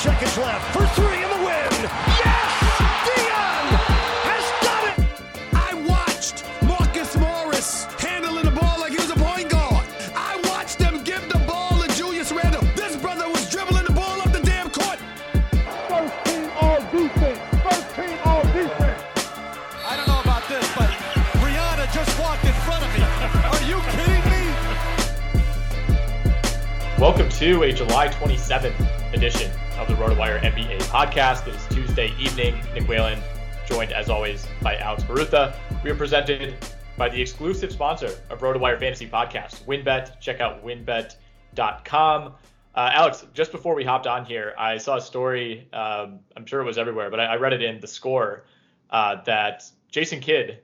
Seconds left for three in the win. Yes! Dion has done it! I watched Marcus Morris handling the ball like he was a point guard. I watched them give the ball to Julius Randle. This brother was dribbling the ball up the damn court. First team all defense. First team all defense. I don't know about this, but Rihanna just walked in front of me. Are you kidding me? Welcome to a July 27th edition of the RotoWire NBA podcast. It is Tuesday evening. Nick Whalen, joined as always by Alex Barutha. We are presented by the exclusive sponsor of RotoWire Fantasy Podcast, WinBet. Check out winbet.com. Uh, Alex, just before we hopped on here, I saw a story. Um, I'm sure it was everywhere, but I, I read it in the score uh, that Jason Kidd,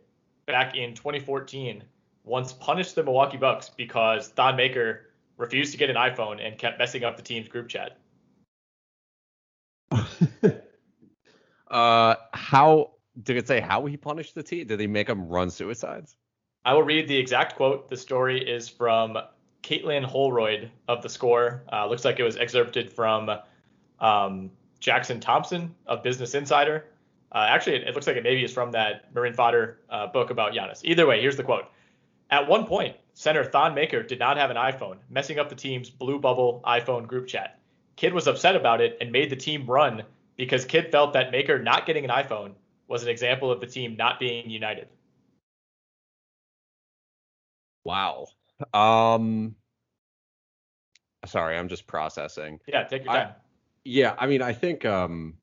back in 2014, once punished the Milwaukee Bucks because Thon Maker refused to get an iPhone and kept messing up the team's group chat. Uh, how did it say how he punished the team? Did he make them run suicides? I will read the exact quote. The story is from Caitlin Holroyd of the score. Uh, looks like it was excerpted from um, Jackson Thompson of Business Insider. Uh, actually, it, it looks like it maybe is from that Mirin Fader uh, book about Giannis. Either way, here's the quote. At one point, center Thon Maker did not have an iPhone, messing up the team's blue bubble iPhone group chat. Kidd was upset about it and made the team run because Kidd felt that Maker not getting an iPhone was an example of the team not being united. Wow. Um, sorry, I'm just processing. Yeah, take your I- time. Yeah, I mean, I think um,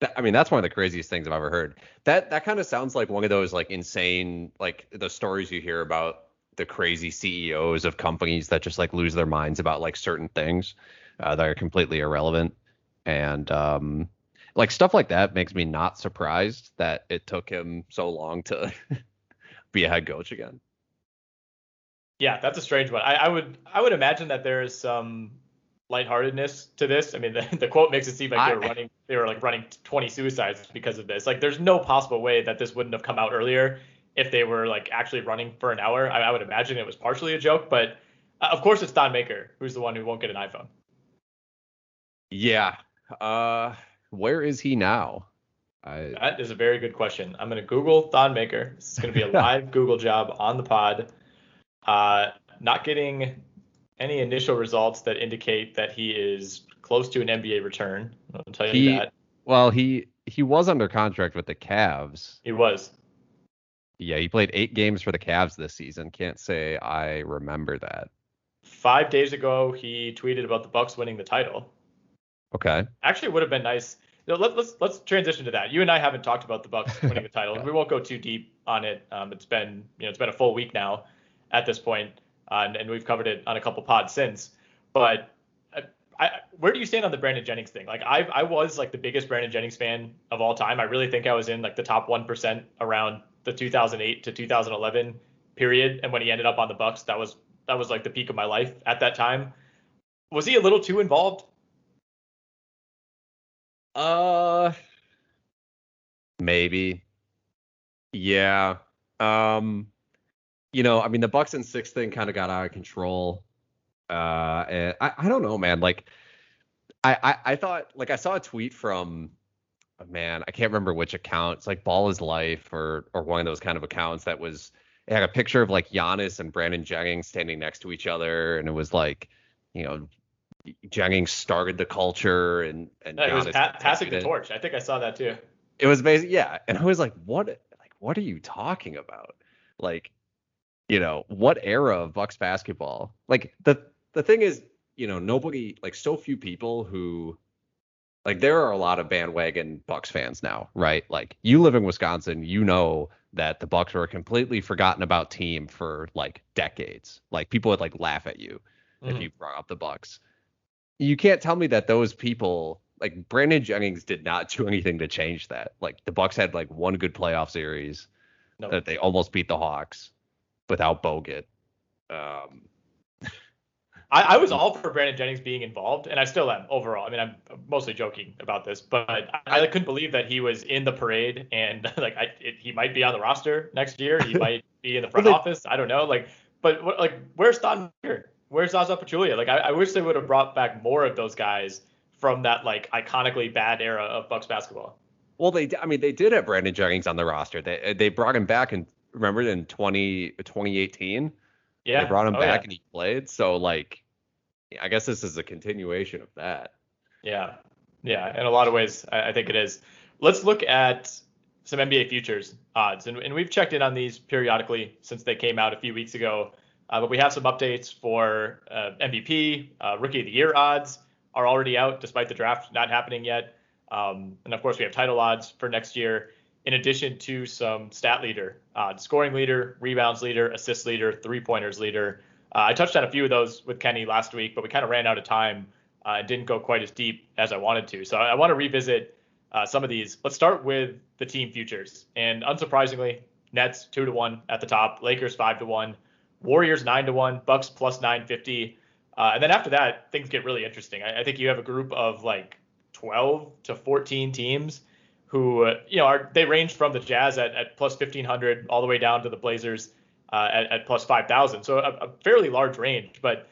that, I mean that's one of the craziest things I've ever heard. That that kind of sounds like one of those like insane like the stories you hear about the crazy CEOs of companies that just like lose their minds about like certain things uh, that are completely irrelevant, and um, like stuff like that makes me not surprised that it took him so long to be a head coach again. Yeah, that's a strange one. I, I would I would imagine that there is some lightheartedness to this. I mean, the, the quote makes it seem like they were running they were like running 20 suicides because of this. Like, there's no possible way that this wouldn't have come out earlier if they were like actually running for an hour. I, I would imagine it was partially a joke, but uh, of course it's Thon Maker who's the one who won't get an iPhone. Yeah. Uh, where is he now? I That is a very good question. I'm gonna Google Thon Maker. This is gonna be a live Google job on the pod. Uh, not getting any initial results that indicate that he is close to an NBA return. I'll tell you He- that well he he was under contract with the Cavs. he was. Yeah, he played eight games for the Cavs this season. Can't say I remember that. Five days ago, he tweeted about the Bucks winning the title. Okay. Actually, it would have been nice. you know, let, let's let's transition to that. You and I haven't talked about the Bucks winning the title. We won't go too deep on it. Um, it's been you know it's been a full week now at this point, uh, and, and we've covered it on a couple pods since. But I, I, where do you stand on the Brandon Jennings thing? Like I I was like the biggest Brandon Jennings fan of all time. I really think I was in like the top one percent around the 2008 to 2011 period, and when he ended up on the Bucks, that was that was like the peak of my life at that time. Was he a little too involved? Uh maybe. Yeah. Um you know, I mean the Bucks and six thing kind of got out of control. Uh and I, I don't know, man. Like I, I I thought like I saw a tweet from a man, I can't remember which account. It's like Ball is Life or or one of those kind of accounts that was it had a picture of like Giannis and Brandon Jennings standing next to each other, and it was like, you know, Jennings started the culture and and No, it was pa- passing the torch. I think I saw that too. It was basically yeah, and I was like, what like what are you talking about? Like, you know, what era of Bucks basketball? Like the the thing is, you know, nobody like so few people who like there are a lot of bandwagon Bucks fans now, right? Like you live in Wisconsin, you know that the Bucks were a completely forgotten about team for like decades. Like people would like laugh at you if Mhm. you brought up the Bucks. You can't tell me that those people like Brandon Jennings did not do anything to change that. Like the Bucks had like one good playoff series No. that they almost beat the Hawks without Bogut. Um, I, I was all for Brandon Jennings being involved, and I still am overall. I mean, I'm mostly joking about this, but I, I couldn't believe that he was in the parade and like I, it, he might be on the roster next year. He might be in the front Well, they- office. I don't know. Like, but what, like, where's Don Weir? Where's Zaza Pachulia? Like, I, I wish they would have brought back more of those guys from that like iconically bad era of Bucks basketball. well, they I mean they did have Brandon Jennings on the roster. They uh, they brought him back and remember in 20 2018 Yeah, they brought him Oh, back yeah. and he played. So like I guess this is a continuation of that. Yeah, yeah. In a lot of ways, I, I think it is. Let's look at some NBA futures odds, and, and we've checked in on these periodically since they came out a few weeks ago. Uh, but we have some updates for uh, MVP, uh, Rookie of the Year odds are already out despite the draft not happening yet. Um, and of course, we have title odds for next year, in addition to some stat leader odds, scoring leader, rebounds leader, assist leader, three pointers leader. Uh, I touched on a few of those with Kenny last week, but we kind of ran out of time uh, and didn't go quite as deep as I wanted to. So I, I want to revisit uh, some of these. Let's start with the team futures, and unsurprisingly, Nets two to one at the top, Lakers five to one, Warriors nine to one, Bucks plus nine fifty, uh, and then after that things get really interesting. I, I think you have a group of like twelve to fourteen teams who uh, you know are they range from the Jazz at, at plus fifteen hundred all the way down to the Blazers uh, at, at plus five thousand. So a, a fairly large range, but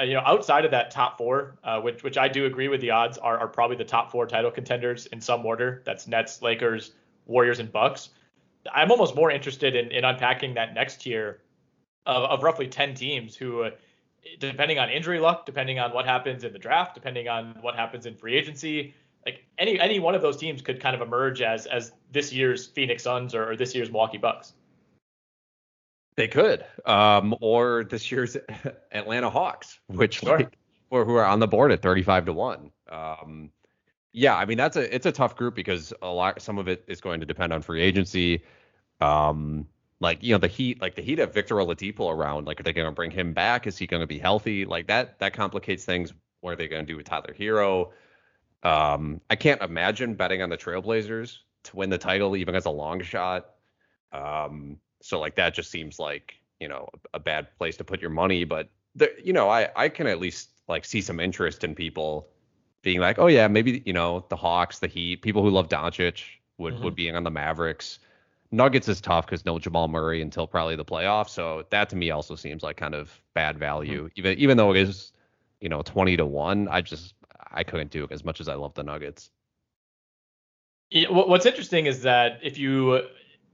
uh, you know, outside of that top four, uh, which which I do agree with the odds are, are probably the top four title contenders in some order. That's Nets, Lakers, Warriors, and Bucks. I'm almost more interested in, in unpacking that next tier of, of roughly 10 teams who, uh, depending on injury luck, depending on what happens in the draft, depending on what happens in free agency, like any any one of those teams could kind of emerge as as this year's Phoenix Suns or, or this year's Milwaukee Bucks. They could, um, or this year's Atlanta Hawks, which Sure. like, or who are on the board at 35 to one. Um, yeah, I mean that's a it's a tough group because a lot some of it is going to depend on free agency. Um, like you know the Heat, like the Heat of Victor Oladipo around. Like are they going to bring him back? Is he going to be healthy? Like that that complicates things. What are they going to do with Tyler Herro? Um, I can't imagine betting on the Trailblazers to win the title even as a long shot. Um, so like that just seems like you know a bad place to put your money. But the, you know I I can at least like see some interest in people being like, oh yeah, maybe you know the Hawks, the Heat, people who love Doncic would Mhm. would be on the Mavericks. Nuggets is tough because no Jamal Murray until probably the playoffs. So that to me also seems like kind of bad value. Mm-hmm. Even even though it is, you know, twenty to one, I just I couldn't do it as much as I love the Nuggets. Yeah, what's interesting is that if you,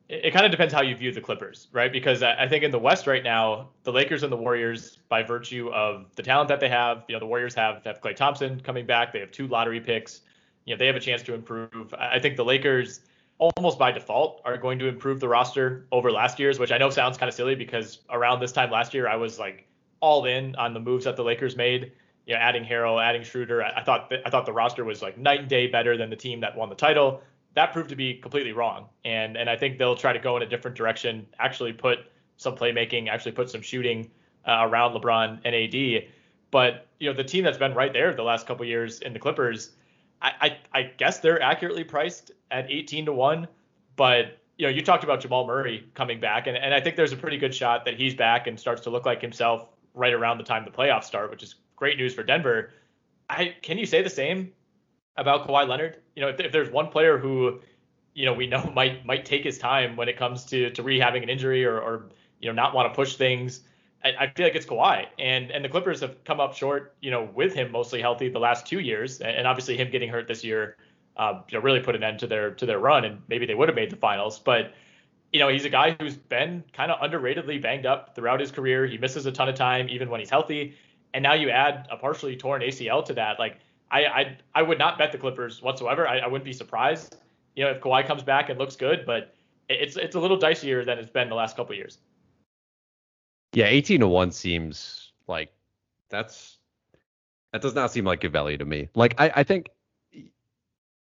it, kind of depends how you view the Clippers, right? Because I, think in the West right now, the Lakers and the Warriors, by virtue of the talent that they have, you know, the Warriors have have Klay Thompson coming back. They have two lottery picks. You know, they have a chance to improve. I think the Lakers, almost by default, are going to improve the roster over last year's, which I know sounds kind of silly because around this time last year, I was like all in on the moves that the Lakers made. You know, adding Harrell, adding Schroeder. I, I thought that, I thought the roster was like night and day better than the team that won the title. That proved to be completely wrong, and and I think they'll try to go in a different direction. Actually, put some playmaking, actually put some shooting uh, around LeBron and AD. But you know, the team that's been right there the last couple years in the Clippers, I, I I guess they're accurately priced at 18 to one. But you know, you talked about Jamal Murray coming back, and, and I think there's a pretty good shot that he's back and starts to look like himself right around the time the playoffs start, which is great news for Denver. I can you say the same about Kawhi Leonard? You know, if, if there's one player who, you know, we know might might take his time when it comes to to rehabbing an injury or, or you know not want to push things, I, I feel like it's Kawhi. And and the Clippers have come up short, you know, with him mostly healthy the last two years, and, and obviously him getting hurt this year um, you know, really put an end to their to their run, and maybe they would have made the finals. But you know, he's a guy who's been kind of underratedly banged up throughout his career. He misses a ton of time, even when he's healthy. And now you add a partially torn ACL to that. Like, I I, I would not bet the Clippers whatsoever. I, I wouldn't be surprised, you know, if Kawhi comes back and looks good. But it's it's a little dicier than it's been the last couple years. Yeah, 18 to one seems like that's that does not seem like good value to me. Like I, I think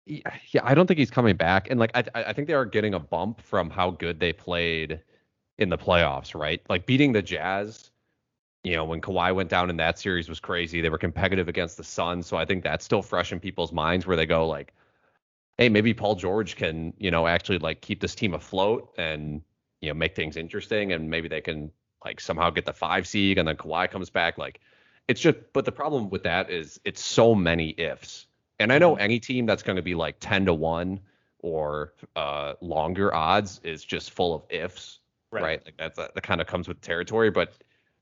yeah, I don't think he's coming back. And like I I think they are getting a bump from how good they played in the playoffs, right? Like beating the Jazz, you know, when Kawhi went down in that series was crazy. They were competitive against the Suns, so I think that's still fresh in people's minds where they go like, hey, maybe Paul George can, you know, actually like keep this team afloat and you know make things interesting, and maybe they can like somehow get the five seed, and then Kawhi comes back. Like it's just, but the problem with that is it's so many ifs and I know mm-hmm. any team that's going to be like 10 to 1 or uh, longer odds is just full of ifs, right? right? Like that's that kind of comes with territory, but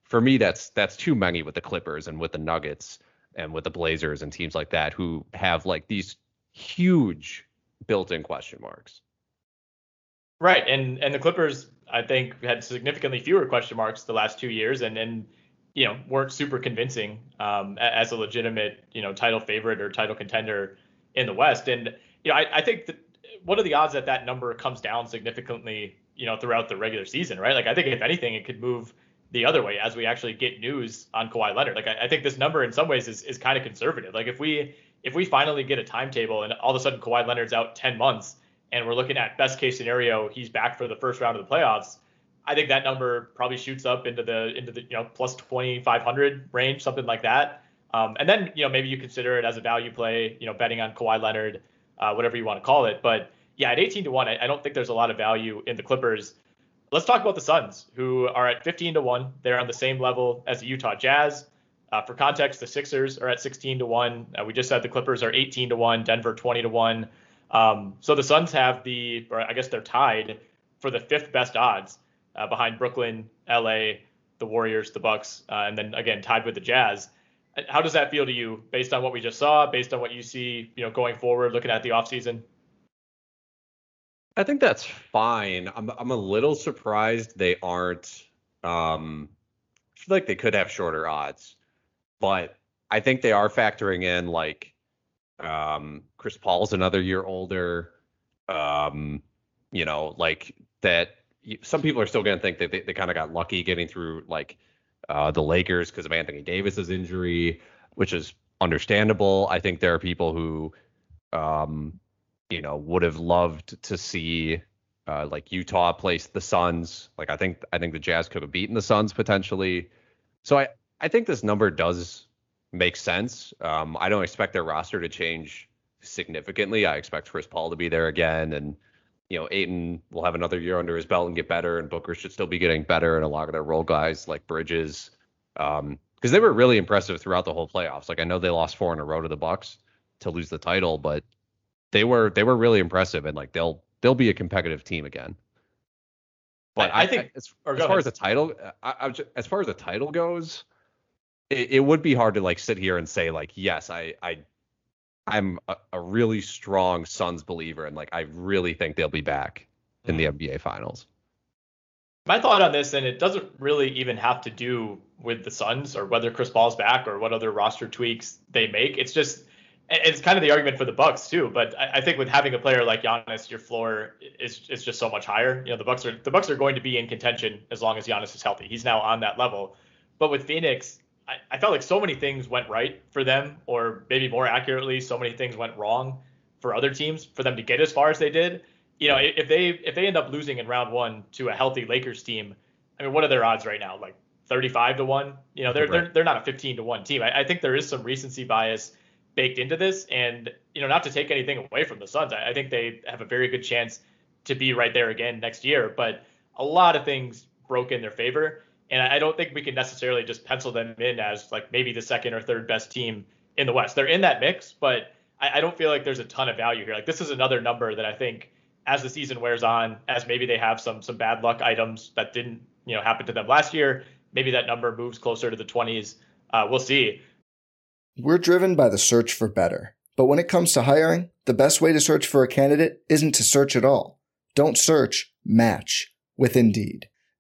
for me that's that's too many with the Clippers and with the Nuggets and with the Blazers and teams like that who have like these huge built-in question marks. Right, and and the Clippers I think had significantly fewer question marks the last two years, and and you know weren't super convincing um, as a legitimate you know title favorite or title contender in the West. And you know I, I think that what are the odds that that number comes down significantly you know throughout the regular season, right? Like I think if anything, it could move the other way as we actually get news on Kawhi Leonard. Like I, I think this number in some ways is is kind of conservative. Like if we if we finally get a timetable and all of a sudden Kawhi Leonard's out 10 months and we're looking at best case scenario, he's back for the first round of the playoffs I think that number probably shoots up into the into the you know plus 2500 range, something like that. Um, and then you know maybe you consider it as a value play, you know, betting on Kawhi Leonard, uh, whatever you want to call it. But yeah, at 18 to one, I, I, don't think there's a lot of value in the Clippers. Let's talk about the Suns, who are at 15 to one. They're on the same level as the Utah Jazz. Uh, for context, the Sixers are at 16 to one. Uh, we just said the Clippers are 18 to one, Denver 20 to one. Um, so the Suns have the, or I guess they're tied for the fifth best odds uh, behind Brooklyn, LA, the Warriors, the Bucks, uh, and then again tied with the Jazz. How does that feel to you, based on what we just saw, based on what you see, you know, going forward, looking at the offseason? I think that's fine. I'm I'm a little surprised they aren't. Um, I feel like they could have shorter odds, but I think they are factoring in like um, Chris Paul's another year older. Um, you know, like that some people are still going to think that they, they kind of got lucky getting through like uh, the Lakers because of Anthony Davis's injury, which is understandable. I think there are people who, um, you know, would have loved to see uh, like Utah place the Suns. Like I think I think the Jazz could have beaten the Suns potentially. So I I think this number does make sense. Um, I don't expect their roster to change significantly. I expect Chris Paul to be there again and you know, Ayton will have another year under his belt and get better, and Booker should still be getting better, and a lot of their role guys like Bridges, um, because they were really impressive throughout the whole playoffs. Like I know they lost four in a row to the Bucks to lose the title, but they were they were really impressive, and like they'll they'll be a competitive team again. But I, I think I, as, as far ahead. as the title, I, just, as far as the title goes, it, it would be hard to like sit here and say like yes, I I I'm a, a, really strong Suns believer, and like I really think they'll be back in the NBA mm. Finals. My thought on this, and it doesn't really even have to do with the Suns or whether Chris Paul's back or what other roster tweaks they make. It's just it's kind of the argument for the Bucks too. But I, I think with having a player like Giannis, your floor is is just so much higher. You know, the Bucks are the Bucks are going to be in contention as long as Giannis is healthy. He's now on that level. But with Phoenix, I, I felt like so many things went right for them, or maybe more accurately, so many things went wrong for other teams for them to get as far as they did. You know, if they if they end up losing in round one to a healthy Lakers team, I mean, what are their odds right now? Like 35 to one. You know, they're right. they're they're not a 15 to one team. I, I, think there is some recency bias baked into this, and you know, not to take anything away from the Suns, I, I think they have a very good chance to be right there again next year. But a lot of things broke in their favor. And I don't think we can necessarily just pencil them in as like maybe the second or third best team in the West. They're in that mix, but I, I don't feel like there's a ton of value here. Like this is another number that I think as the season wears on, as maybe they have some some bad luck items that didn't you know happen to them last year, maybe that number moves closer to the 20s. Uh, we'll see. We're driven by the search for better. But when it comes to hiring, the best way to search for a candidate isn't to search at all. Don't search, match with Indeed.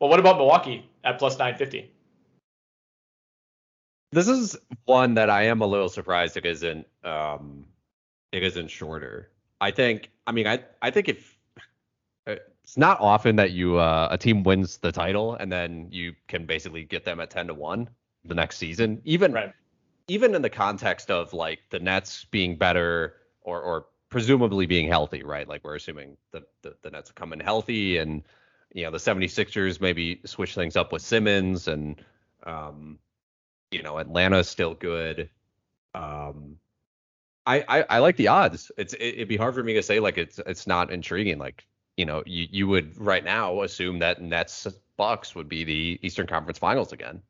Well, what about Milwaukee at plus 950? This is one that I am a little surprised it isn't um it isn't shorter. I think I mean I I think if uh, it's not often that you uh, a team wins the title and then you can basically get them at 10 to 1 the next season. Even Right. even in the context of like the Nets being better or or presumably being healthy, right? Like we're assuming the the, the Nets come in healthy and you know the 76ers maybe switch things up with Simmons and um you know Atlanta's still good. Um I, I, I like the odds. It's it, it'd be hard for me to say like it's it's not intriguing. Like you know you you would right now assume that Nets Bucks would be the Eastern Conference Finals again.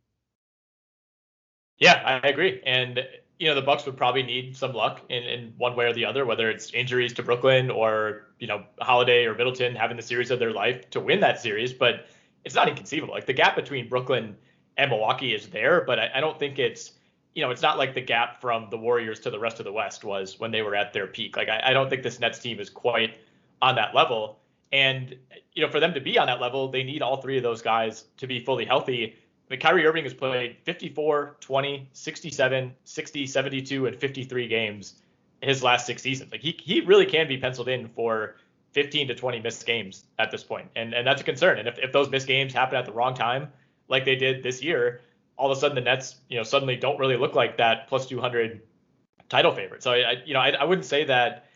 Yeah, I agree. And you know, the Bucks would probably need some luck in, in one way or the other, whether it's injuries to Brooklyn or you know Holiday or Middleton having the series of their life to win that series. But it's not inconceivable. Like the gap between Brooklyn and Milwaukee is there, but I, I don't think it's you know it's not like the gap from the Warriors to the rest of the West was when they were at their peak. Like I, I don't think this Nets team is quite on that level. And you know, for them to be on that level, they need all three of those guys to be fully healthy. I mean, Kyrie Irving has played 54, 20, 67, 60, 72, and 53 games his last six seasons. Like he he really can be penciled in for 15 to 20 missed games at this point, and and that's a concern. And if, if those missed games happen at the wrong time, like they did this year, all of a sudden the Nets, you know, suddenly don't really look like that plus 200 title favorite. So I, you know, I, I wouldn't say that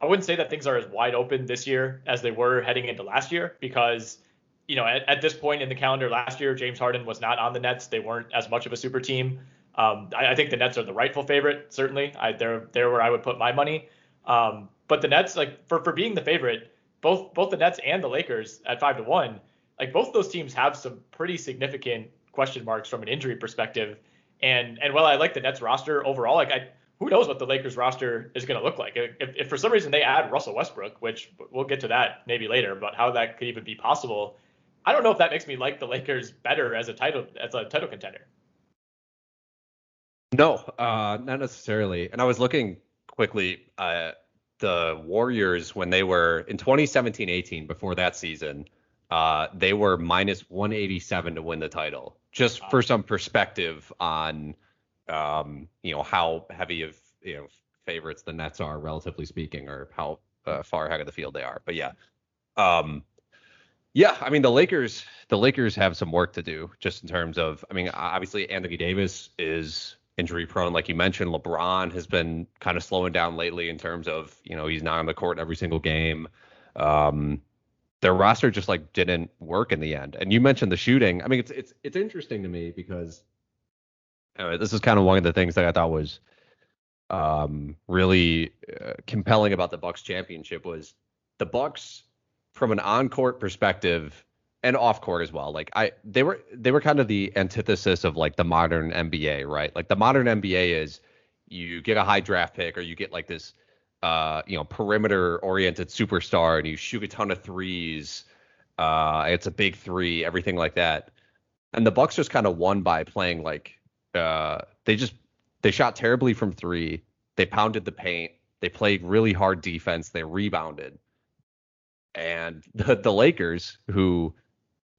I wouldn't say that things are as wide open this year as they were heading into last year because you know, at, at, this point in the calendar last year, James Harden was not on the Nets. They weren't as much of a super team. Um, I, I, think the Nets are the rightful favorite. Certainly, I, they're they're where I would put my money. Um, but the Nets, like for for being the favorite, both both the Nets and the Lakers at five to one, like both those teams have some pretty significant question marks from an injury perspective. And and while I like the Nets roster overall, like I who knows what the Lakers roster is going to look like. If, if for some reason they add Russell Westbrook, which we'll get to that maybe later, but how that could even be possible I don't know if that makes me like the Lakers better as a title as a title contender. No, uh, not necessarily. And I was looking quickly uh, the Warriors when they were in 2017-18 before that season, uh, they were minus 187 to win the title. Just for some perspective on um, you know how heavy of you know favorites the Nets are relatively speaking, or how uh, far ahead of the field they are. But yeah, um, yeah, I mean the Lakers, the Lakers have some work to do just in terms of, I mean, obviously Anthony Davis is injury prone, like you mentioned. LeBron has been kind of slowing down lately in terms of, you know, he's not on the court every single game. Um, their roster just like didn't work in the end. And you mentioned the shooting. I mean, it's it's it's interesting to me because anyway, this is kind of one of the things that I thought was um, really uh, compelling about the Bucks championship was the Bucks from an on-court perspective and off-court as well. Like I they were they were kind of the antithesis of like the modern NBA, right? Like the modern NBA is you get a high draft pick or you get like this uh, you know, perimeter oriented superstar and you shoot a ton of threes. Uh, it's a big three, everything like that. and the Bucks just kind of won by playing like uh, they just they shot terribly from three. They pounded the paint. They played really hard defense. They rebounded, and the the Lakers who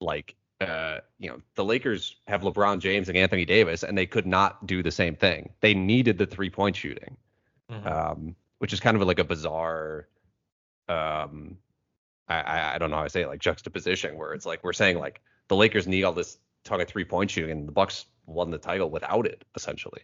like uh, you know, the Lakers have LeBron James and Anthony Davis, and they could not do the same thing. They needed the three point shooting, mm-hmm. um, which is kind of like a bizarre, um, I, I don't know how I say it, like juxtaposition, where it's like we're saying like the Lakers need all this ton of three point shooting, and the Bucks won the title without it, essentially.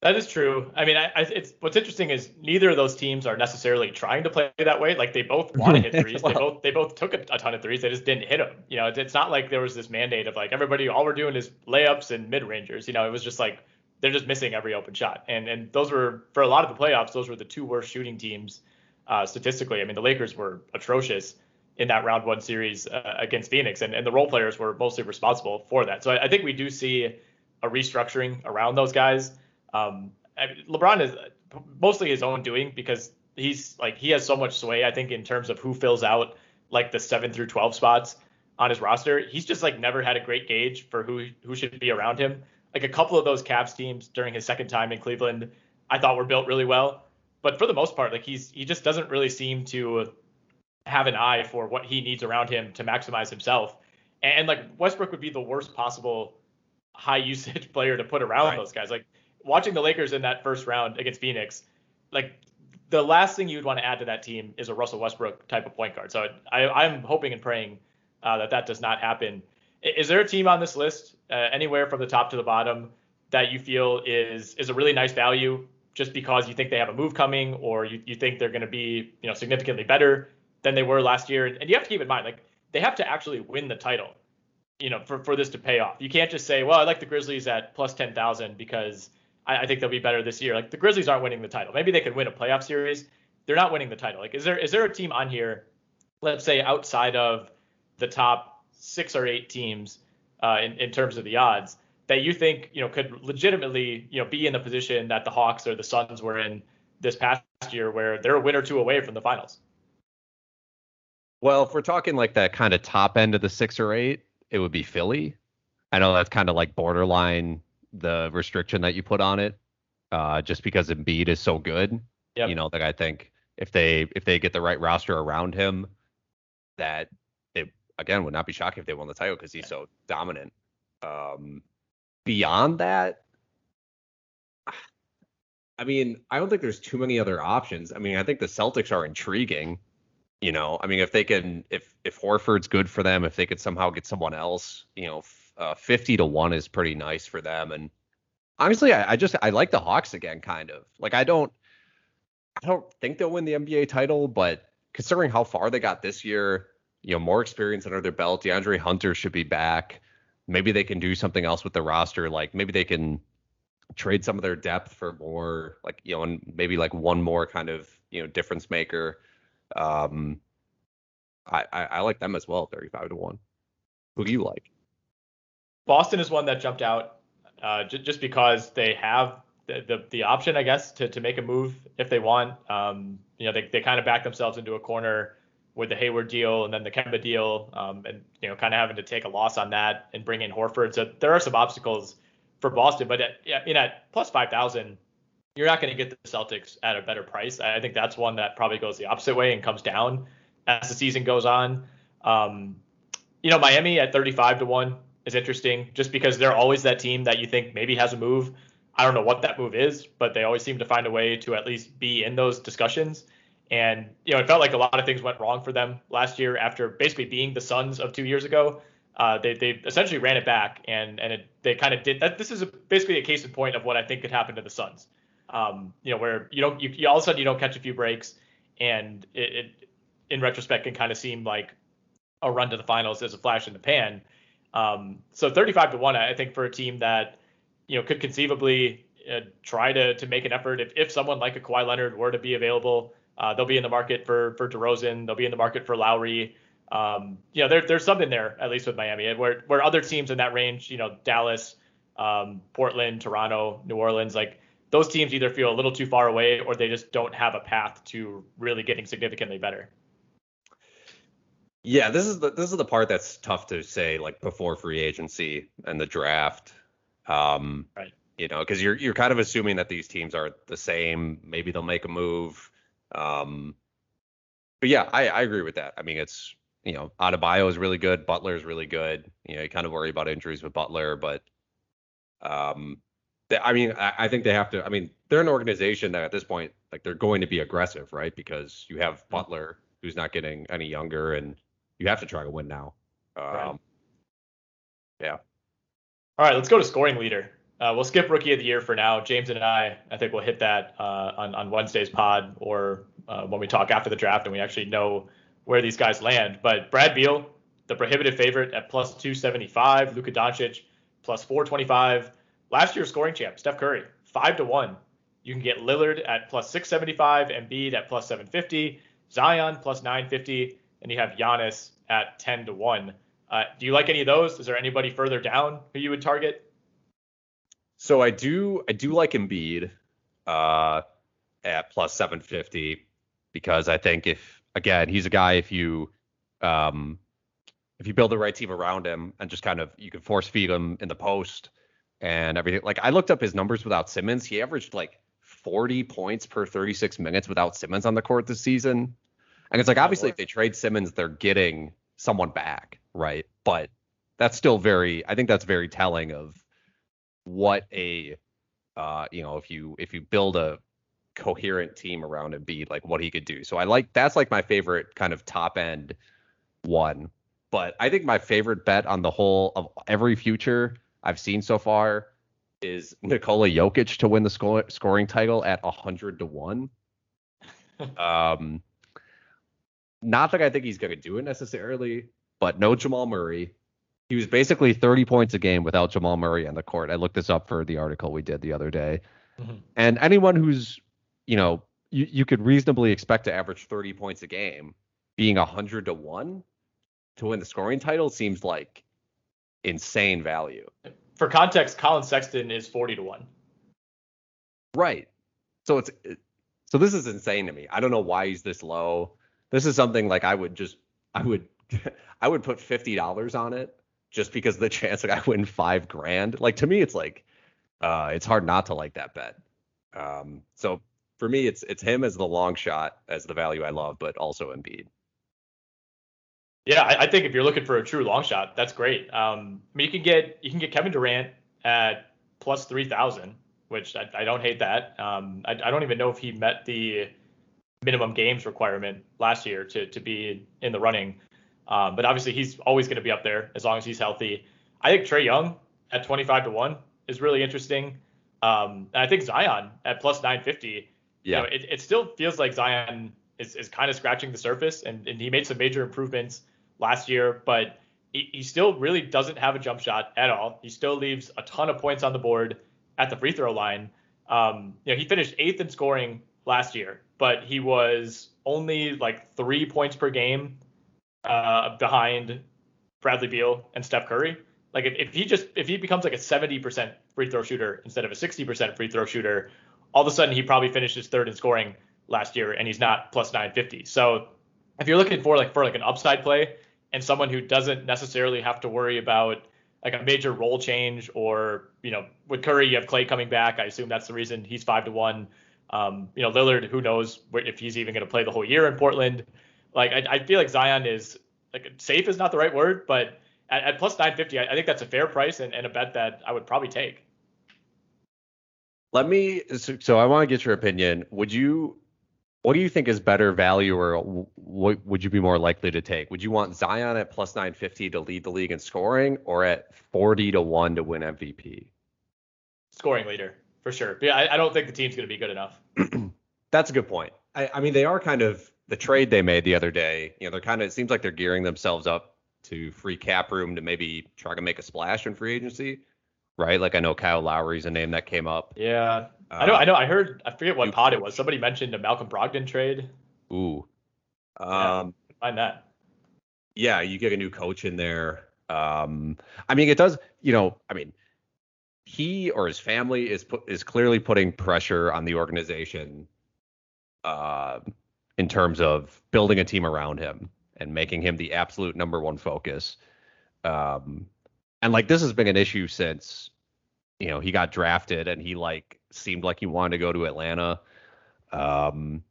That is true. I mean, I, I, it's what's interesting is neither of those teams are necessarily trying to play that way. Like they both want to hit threes. they both they both took a, a, ton of threes. They just didn't hit them. You know, it's, it's not like there was this mandate of like everybody all we're doing is layups and mid rangers. You know, it was just like they're just missing every open shot. And and those were for a lot of the playoffs. Those were the two worst shooting teams uh, statistically. I mean, the Lakers were atrocious in that round one series uh, against Phoenix, and and the role players were mostly responsible for that. So I, I think we do see a restructuring around those guys. Um, I mean, LeBron is mostly his own doing because he's like he has so much sway. I think in terms of who fills out like the seven through twelve spots on his roster. He's just like never had a great gauge for who who should be around him. Like a couple of those Cavs teams during his second time in Cleveland, I thought were built really well, but for the most part, like he's he just doesn't really seem to have an eye for what he needs around him to maximize himself. And, like Westbrook would be the worst possible high usage player to put around right. those guys. Like watching the Lakers in that first round against Phoenix, like the last thing you'd want to add to that team is a Russell Westbrook type of point guard. So I, am hoping and praying uh, that that does not happen. Is there a team on this list, uh, anywhere from the top to the bottom, that you feel is is a really nice value just because you think they have a move coming, or you, you think they're going to be you know significantly better than they were last year? And you have to keep in mind, like they have to actually win the title, you know, for for this to pay off. You can't just say, well, I like the Grizzlies at plus ten thousand because I, I think they'll be better this year. Like the Grizzlies aren't winning the title. Maybe they could win a playoff series. They're not winning the title. Like, is there is there a team on here, let's say outside of the top six or eight teams uh, in in terms of the odds that you think you know could legitimately you know be in the position that the Hawks or the Suns were in this past year, where they're a win or two away from the finals? Well, if we're talking like that kind of top end of the six or eight, it would be Philly. I know that's kind of like borderline the restriction that you put on it, uh, just because Embiid is so good. Yep. You know, like I think if they if they get the right roster around him, that it again would not be shocking if they won the title because he's so dominant. Um, beyond that, I mean, I don't think there's too many other options. I mean, I think the Celtics are intriguing. You know, I mean, if they can, if if Horford's good for them, if they could somehow get someone else, you know, uh, 50 to 1 is pretty nice for them. And honestly, I, I, just I like the Hawks again, kind of. Like I don't I don't think they'll win the NBA title, but considering how far they got this year, you know, more experience under their belt, DeAndre Hunter should be back. Maybe they can do something else with the roster. Like maybe they can trade some of their depth for more, like you know, and maybe like one more kind of you know difference maker. Um, I, I, I like them as well, 35 to one. Who do you like? Boston is one that jumped out uh, j- just because they have the, the, the option, I guess, to, to make a move if they want. Um, you know, they, they kind of back themselves into a corner with the Hayward deal and then the Kemba deal, um, and you know, kind of having to take a loss on that and bring in Horford. So there are some obstacles for Boston, but at, you know, at plus five thousand, you're not going to get the Celtics at a better price. I think that's one that probably goes the opposite way and comes down as the season goes on. Um, you know, Miami at 35 to one is interesting just because they're always that team that you think maybe has a move. I don't know what that move is, but they always seem to find a way to at least be in those discussions. And you know, it felt like a lot of things went wrong for them last year after basically being the Suns of two years ago. Uh, they they essentially ran it back, and and it, they kind of did that. This is a, basically a case in point of what I think could happen to the Suns. Um, you know, where you don't you, you, all of a sudden you don't catch a few breaks, and it, it in retrospect can kind of seem like a run to the finals as a flash in the pan. Um, so 35 to one, I think for a team that you know could conceivably uh, try to to make an effort if if someone like a Kawhi Leonard were to be available, uh, they'll be in the market for for DeRozan, they'll be in the market for Lowry. Um, you know, there, there's something there at least with Miami, where where other teams in that range, you know, Dallas, um, Portland, Toronto, New Orleans, like those teams either feel a little too far away or they just don't have a path to really getting significantly better. Yeah, this is the this is the part that's tough to say like before free agency and the draft. Um, Right. You know, because you're you're kind of assuming that these teams are the same. Maybe they'll make a move. Um, but yeah, I, I agree with that. I mean, it's you know, Adebayo is really good. Butler is really good. You know, you kind of worry about injuries with Butler, but um, they, I mean, I, I think they have to. I mean, they're an organization that at this point, like, they're going to be aggressive, right? Because you have Butler, who's not getting any younger, and you have to try to win now. Um, Right. Yeah. All right, let's go to scoring leader. Uh, we'll skip rookie of the year for now. James and I, I think we'll hit that uh, on on Wednesday's pod or uh, when we talk after the draft and we actually know where these guys land. But Brad Beal, the prohibitive favorite at plus 275. Luka Doncic plus 425. Last year's scoring champ, Steph Curry, five to one. You can get Lillard at plus 675, Embiid at plus 750, Zion plus 950, and you have Giannis at 10 to one. Uh, do you like any of those? Is there anybody further down who you would target? So I do I do like Embiid uh, at plus 750 because I think if again he's a guy if you um, if you build the right team around him and just kind of you can force feed him in the post and everything. Like I looked up his numbers without Simmons. He averaged like 40 points per 36 minutes without Simmons on the court this season. And it's like obviously if they trade Simmons, they're getting someone back, right? But that's still very I think that's very telling of what a uh you know if you if you build a coherent team around Embiid, like what he could do. So I like that's like my favorite kind of top end one. But I think my favorite bet on the whole of every future I've seen so far is Nikola Jokic to win the score, scoring title at 100 to 1. um not that I think he's going to do it necessarily, but no Jamal Murray. He was basically 30 points a game without Jamal Murray on the court. I looked this up for the article we did the other day. Mhm. And anyone who's, you know, you, you could reasonably expect to average 30 points a game being 100 to 1 to win the scoring title seems like insane value. For context, Collin Sexton is 40 to 1. Right. So it's so this is insane to me. I don't know why he's this low. This is something like I would just I would I would put fifty dollars on it just because the chance that I win five grand. Like to me, it's like uh it's hard not to like that bet. Um so for me it's it's him as the long shot as the value I love, but also Embiid. Yeah, I, I think if you're looking for a true long shot, that's great. Um, I mean, you can get you can get Kevin Durant at plus 3,000, which I, I don't hate that. Um, I, I don't even know if he met the minimum games requirement last year to to be in the running. Um, but obviously, he's always going to be up there as long as he's healthy. I think Trae Young at 25 to one is really interesting. Um, and I think Zion at plus 950 Yeah. you know, it, it still feels like Zion is, is kind of scratching the surface, and, and he made some major improvements last year, but he, he still really doesn't have a jump shot at all. He still leaves a ton of points on the board at the free throw line. Um, you know, he finished eighth in scoring last year, but he was only like three points per game uh, behind Bradley Beal and Steph Curry. Like if, if he just if he becomes like a 70% free throw shooter instead of a 60% free throw shooter, all of a sudden he probably finishes third in scoring last year and he's not plus 950. So if you're looking for like for like an upside play and someone who doesn't necessarily have to worry about like a major role change or you know with Curry you have Klay coming back. I assume that's the reason he's five to one. Um, you know Lillard, who knows if he's even going to play the whole year in Portland. Like I, I feel like Zion is like safe is not the right word, but at, at plus 950, I, I think that's a fair price and, and a bet that I would probably take. Let me so, so I want to get your opinion. Would you what do you think is better value or what would you be more likely to take? Would you want Zion at plus 950 to lead the league in scoring or at 40 to 1 to win MVP? Scoring leader for sure. But yeah, I, I don't think the team's going to be good enough. That's a good point. I, I mean, they are kind of the trade they made the other day. You know, they're kind of it seems like they're gearing themselves up to free cap room to maybe try to make a splash in free agency, right? Like I know Kyle Lowry's a name that came up. Yeah, Uh, I know. I know. I heard. I forget what pod it was. Somebody mentioned a Malcolm Brogdon trade. Ooh. Yeah. Um, Find that. yeah, you get a new coach in there. Um, I mean, it does. You know, I mean, he or his family is put, is clearly putting pressure on the organization, uh, in terms of building a team around him. and making him the absolute number one focus. Um, and like this has been an issue since you know he got drafted and he like seemed like he wanted to go to Atlanta. Um,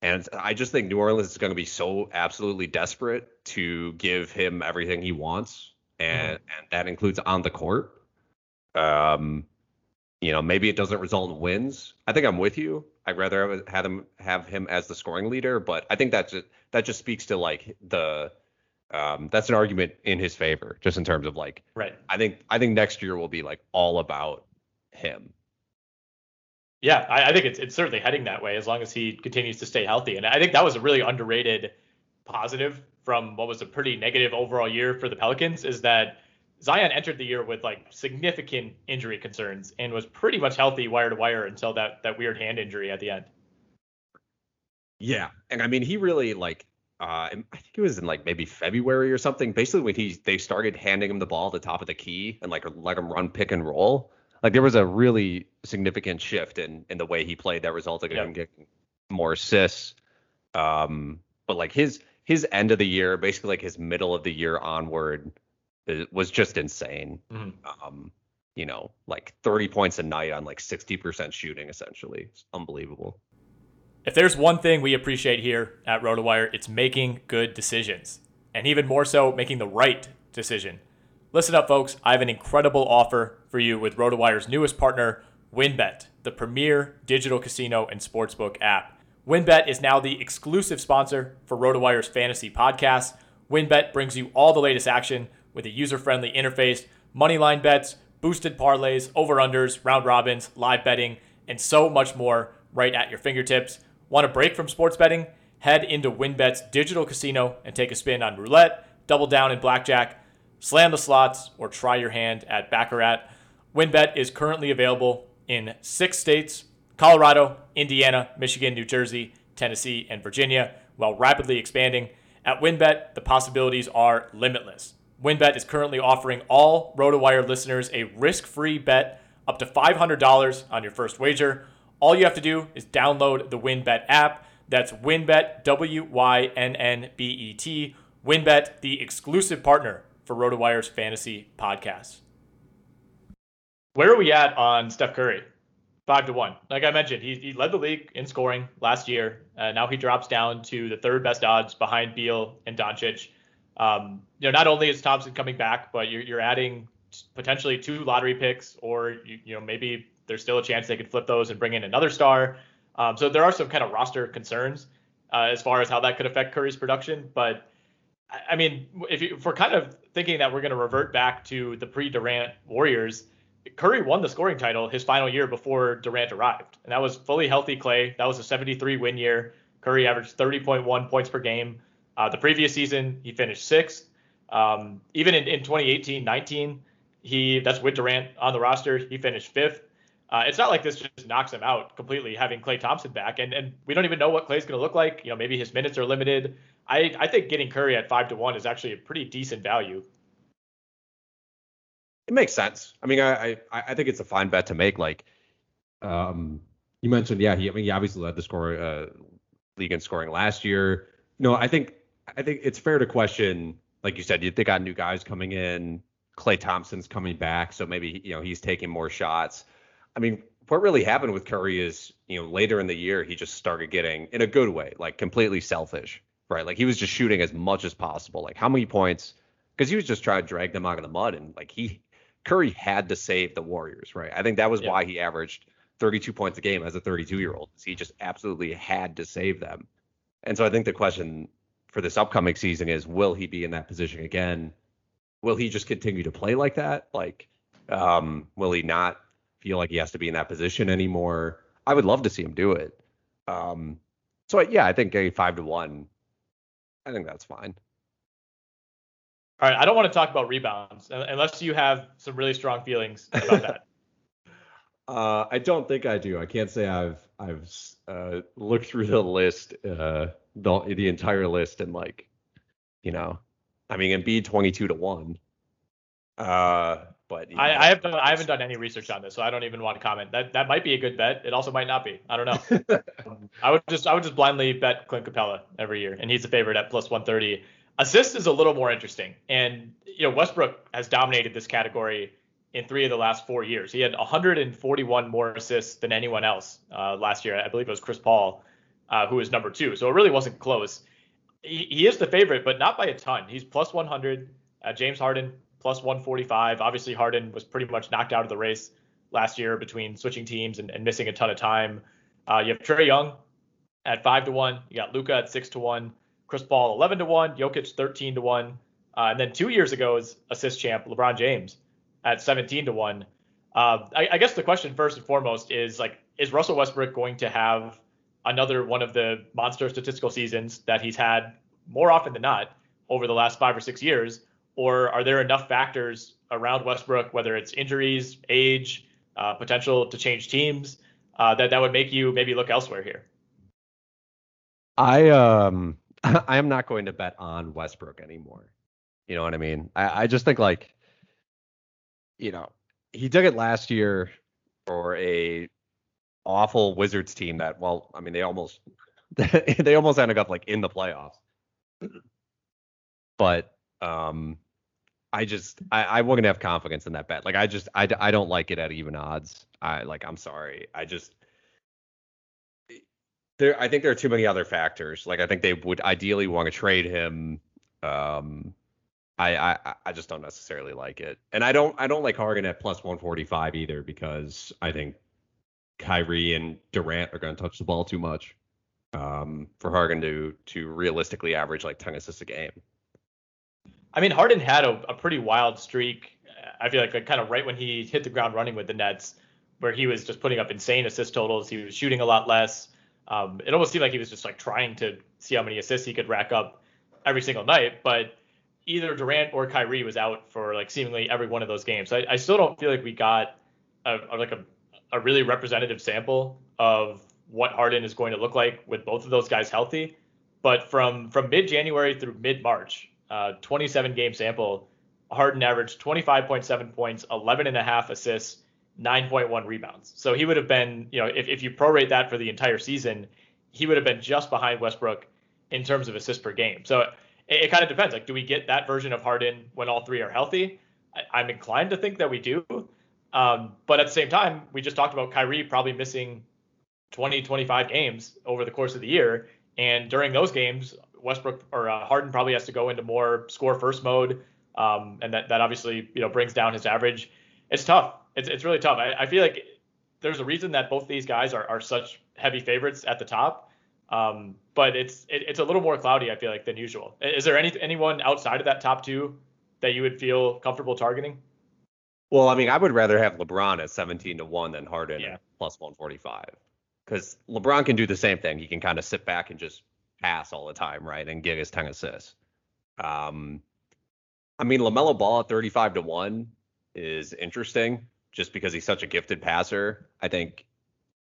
and I just think New Orleans is going to be so absolutely desperate to give him everything he wants, and mm-hmm. and that includes on the court. Um, you know, maybe it doesn't result in wins. I think I'm with you. I'd rather have him have him as the scoring leader, but I think that's just that just speaks to like the um, that's an argument in his favor, just in terms of like right. I think I think next year will be like all about him. Yeah, I, I, think it's it's certainly heading that way as long as he continues to stay healthy. And I think that was a really underrated positive from what was a pretty negative overall year for the Pelicans is that Zion entered the year with like significant injury concerns and was pretty much healthy wire to wire until that that weird hand injury at the end. Yeah, and I mean he really like uh, I think it was in like maybe February or something. Basically, when he they started handing him the ball at the top of the key and like let him run pick and roll, like there was a really significant shift in in the way he played that resulted in him getting more assists. Um, but like his his end of the year, basically like his middle of the year onward, was just insane. Mm-hmm. Um, you know, like 30 points a night on like 60% shooting, essentially. It's unbelievable. If there's one thing we appreciate here at RotoWire, it's making good decisions, and even more so, making the right decision. Listen up, folks. I have an incredible offer for you with RotoWire's newest partner, WynnBET, the premier digital casino and sportsbook app. WynnBET is now the exclusive sponsor for RotoWire's fantasy podcast. WynnBET brings you all the latest action with a user friendly interface, moneyline bets, boosted parlays, over unders, round robins, live betting, and so much more right at your fingertips. Want a break from sports betting? Head into WynnBET's digital casino and take a spin on roulette, double down in blackjack slam the slots, or try your hand at Baccarat. WynnBET is currently available in six states Colorado, Indiana, Michigan, New Jersey, Tennessee, and Virginia, while rapidly expanding. At WynnBET, the possibilities are limitless. WynnBET is currently offering all RotoWire listeners a risk free bet up to $500 on your first wager. All you have to do is download the WynnBET app. That's WynnBET, W Y N N B E T. WynnBET, the exclusive partner for RotoWire's fantasy podcast. Where are we at on Steph Curry? Five to one. Like I mentioned, he, he led the league in scoring last year. Uh, now he drops down to the third best odds behind Beal and Doncic. Um, you know, not only is Thompson coming back, but you're, you're adding potentially two lottery picks, or you, you know maybe there's still a chance they could flip those and bring in another star. Um, so there are some kind of roster concerns uh, as far as how that could affect Curry's production. But I mean, if, you, if we're kind of thinking that we're going to revert back to the pre-Durant Warriors, Curry won the scoring title his final year before Durant arrived, and that was fully healthy Klay. That was a 73 win year. Curry averaged 30.1 points per game. Uh, the previous season, he finished sixth. Um, even in, in 2018-19, he that's with Durant on the roster, he finished fifth. Uh, it's not like this just knocks him out completely having Klay Thompson back, and and we don't even know what Klay's going to look like. You know, maybe his minutes are limited. I I think getting Curry at five to one is actually a pretty decent value. It makes sense. I mean, I I, I think it's a fine bet to make. Like, um, you mentioned, yeah, he I mean he obviously led the score uh, league in scoring last year. You know, I think I think it's fair to question, like you said, you they got new guys coming in. Klay Thompson's coming back, so maybe you know he's taking more shots. I mean, what really happened with Curry is, you know, later in the year he just started getting in a good way, like completely selfish right? Like he was just shooting as much as possible. Like how many points? Because he was just trying to drag them out of the mud, and like he Curry had to save the Warriors, right? I think that was yeah. why he averaged 32 points a game as a 32 year old. He just absolutely had to save them. And so I think the question for this upcoming season is will he be in that position again? Will he just continue to play like that? Like, um, will he not feel like he has to be in that position anymore? I would love to see him do it. Um, so yeah, I think a five to one I think that's fine. All right, I don't want to talk about rebounds unless you have some really strong feelings about that. uh, I don't think I do. I can't say I've I've uh, looked through the list, uh, the the entire list, and like, you know, I mean, Embiid twenty two to one. Uh, But I, I have done, I haven't done any research on this, so I don't even want to comment. That that might be a good bet. It also might not be. I don't know. I would just I would just blindly bet Clint Capela every year, and he's a favorite at plus 130. Assist is a little more interesting, and you know Westbrook has dominated this category in three of the last four years. He had 141 more assists than anyone else uh, last year. I believe it was Chris Paul, uh, who number two. So it really wasn't close. He, he is the favorite, but not by a ton. He's plus 100. Uh, James Harden plus 145. Obviously, Harden was pretty much knocked out of the race last year between switching teams and, and missing a ton of time. Uh, you have Trae Young at five to one. You got Luka at six to one. Chris Paul 11 to one. Jokic 13 to one. Uh, and then two years ago is assist champ LeBron James at 17 to one. Uh, I, I guess the question first and foremost is like, is Russell Westbrook going to have another one of the monster statistical seasons that he's had more often than not over the last five or six years? Or are there enough factors around Westbrook, whether it's injuries, age, uh, potential to change teams, uh, that that would make you maybe look elsewhere here? I um I am not going to bet on Westbrook anymore. You know what I mean? I, I just think like, you know, he took it last year for a awful Wizards team that well, I mean they almost they almost ended up like in the playoffs. But um I just I, I wouldn't have confidence in that bet. Like I just I, I don't like it at even odds. I like I'm sorry. I just there I think there are too many other factors. Like I think they would ideally want to trade him. Um I, I I just don't necessarily like it. And I don't I don't like Harden at plus 145 either because I think Kyrie and Durant are going to touch the ball too much um, for Harden to to realistically average like 10 assists a game. I mean, Harden had a, a pretty wild streak. I feel like, like kind of right when he hit the ground running with the Nets, where he was just putting up insane assist totals. He was shooting a lot less. Um, it almost seemed like he was just like trying to see how many assists he could rack up every single night. But either Durant or Kyrie was out for like seemingly every one of those games. So I, I still don't feel like we got a, a, like a, a really representative sample of what Harden is going to look like with both of those guys healthy. But from from mid January through mid March, uh, 27 game sample, Harden averaged 25.7 points, 11 and a half assists, 9.1 rebounds. So he would have been, you know, if, if you prorate that for the entire season, he would have been just behind Westbrook in terms of assists per game. So it, it kind of depends. Like, do we get that version of Harden when all three are healthy? I, am inclined to think that we do. Um, but at the same time, we just talked about Kyrie probably missing 20, 25 games over the course of the year. And during those games, Westbrook or uh, Harden probably has to go into more score first mode, um, and that that obviously you know brings down his average. It's tough. It's it's really tough. I, I feel like there's a reason that both these guys are, are such heavy favorites at the top. Um, but it's it, it's a little more cloudy, I feel like, than usual. Is there any anyone outside of that top two that you would feel comfortable targeting? Well, I mean, I would rather have LeBron at 17 to one than Harden Yeah. plus 145 because LeBron can do the same thing. He can kind of sit back and just pass all the time, right, and get his 10 assists. Um, I mean, LaMelo Ball at 35 to one is interesting just because he's such a gifted passer. I think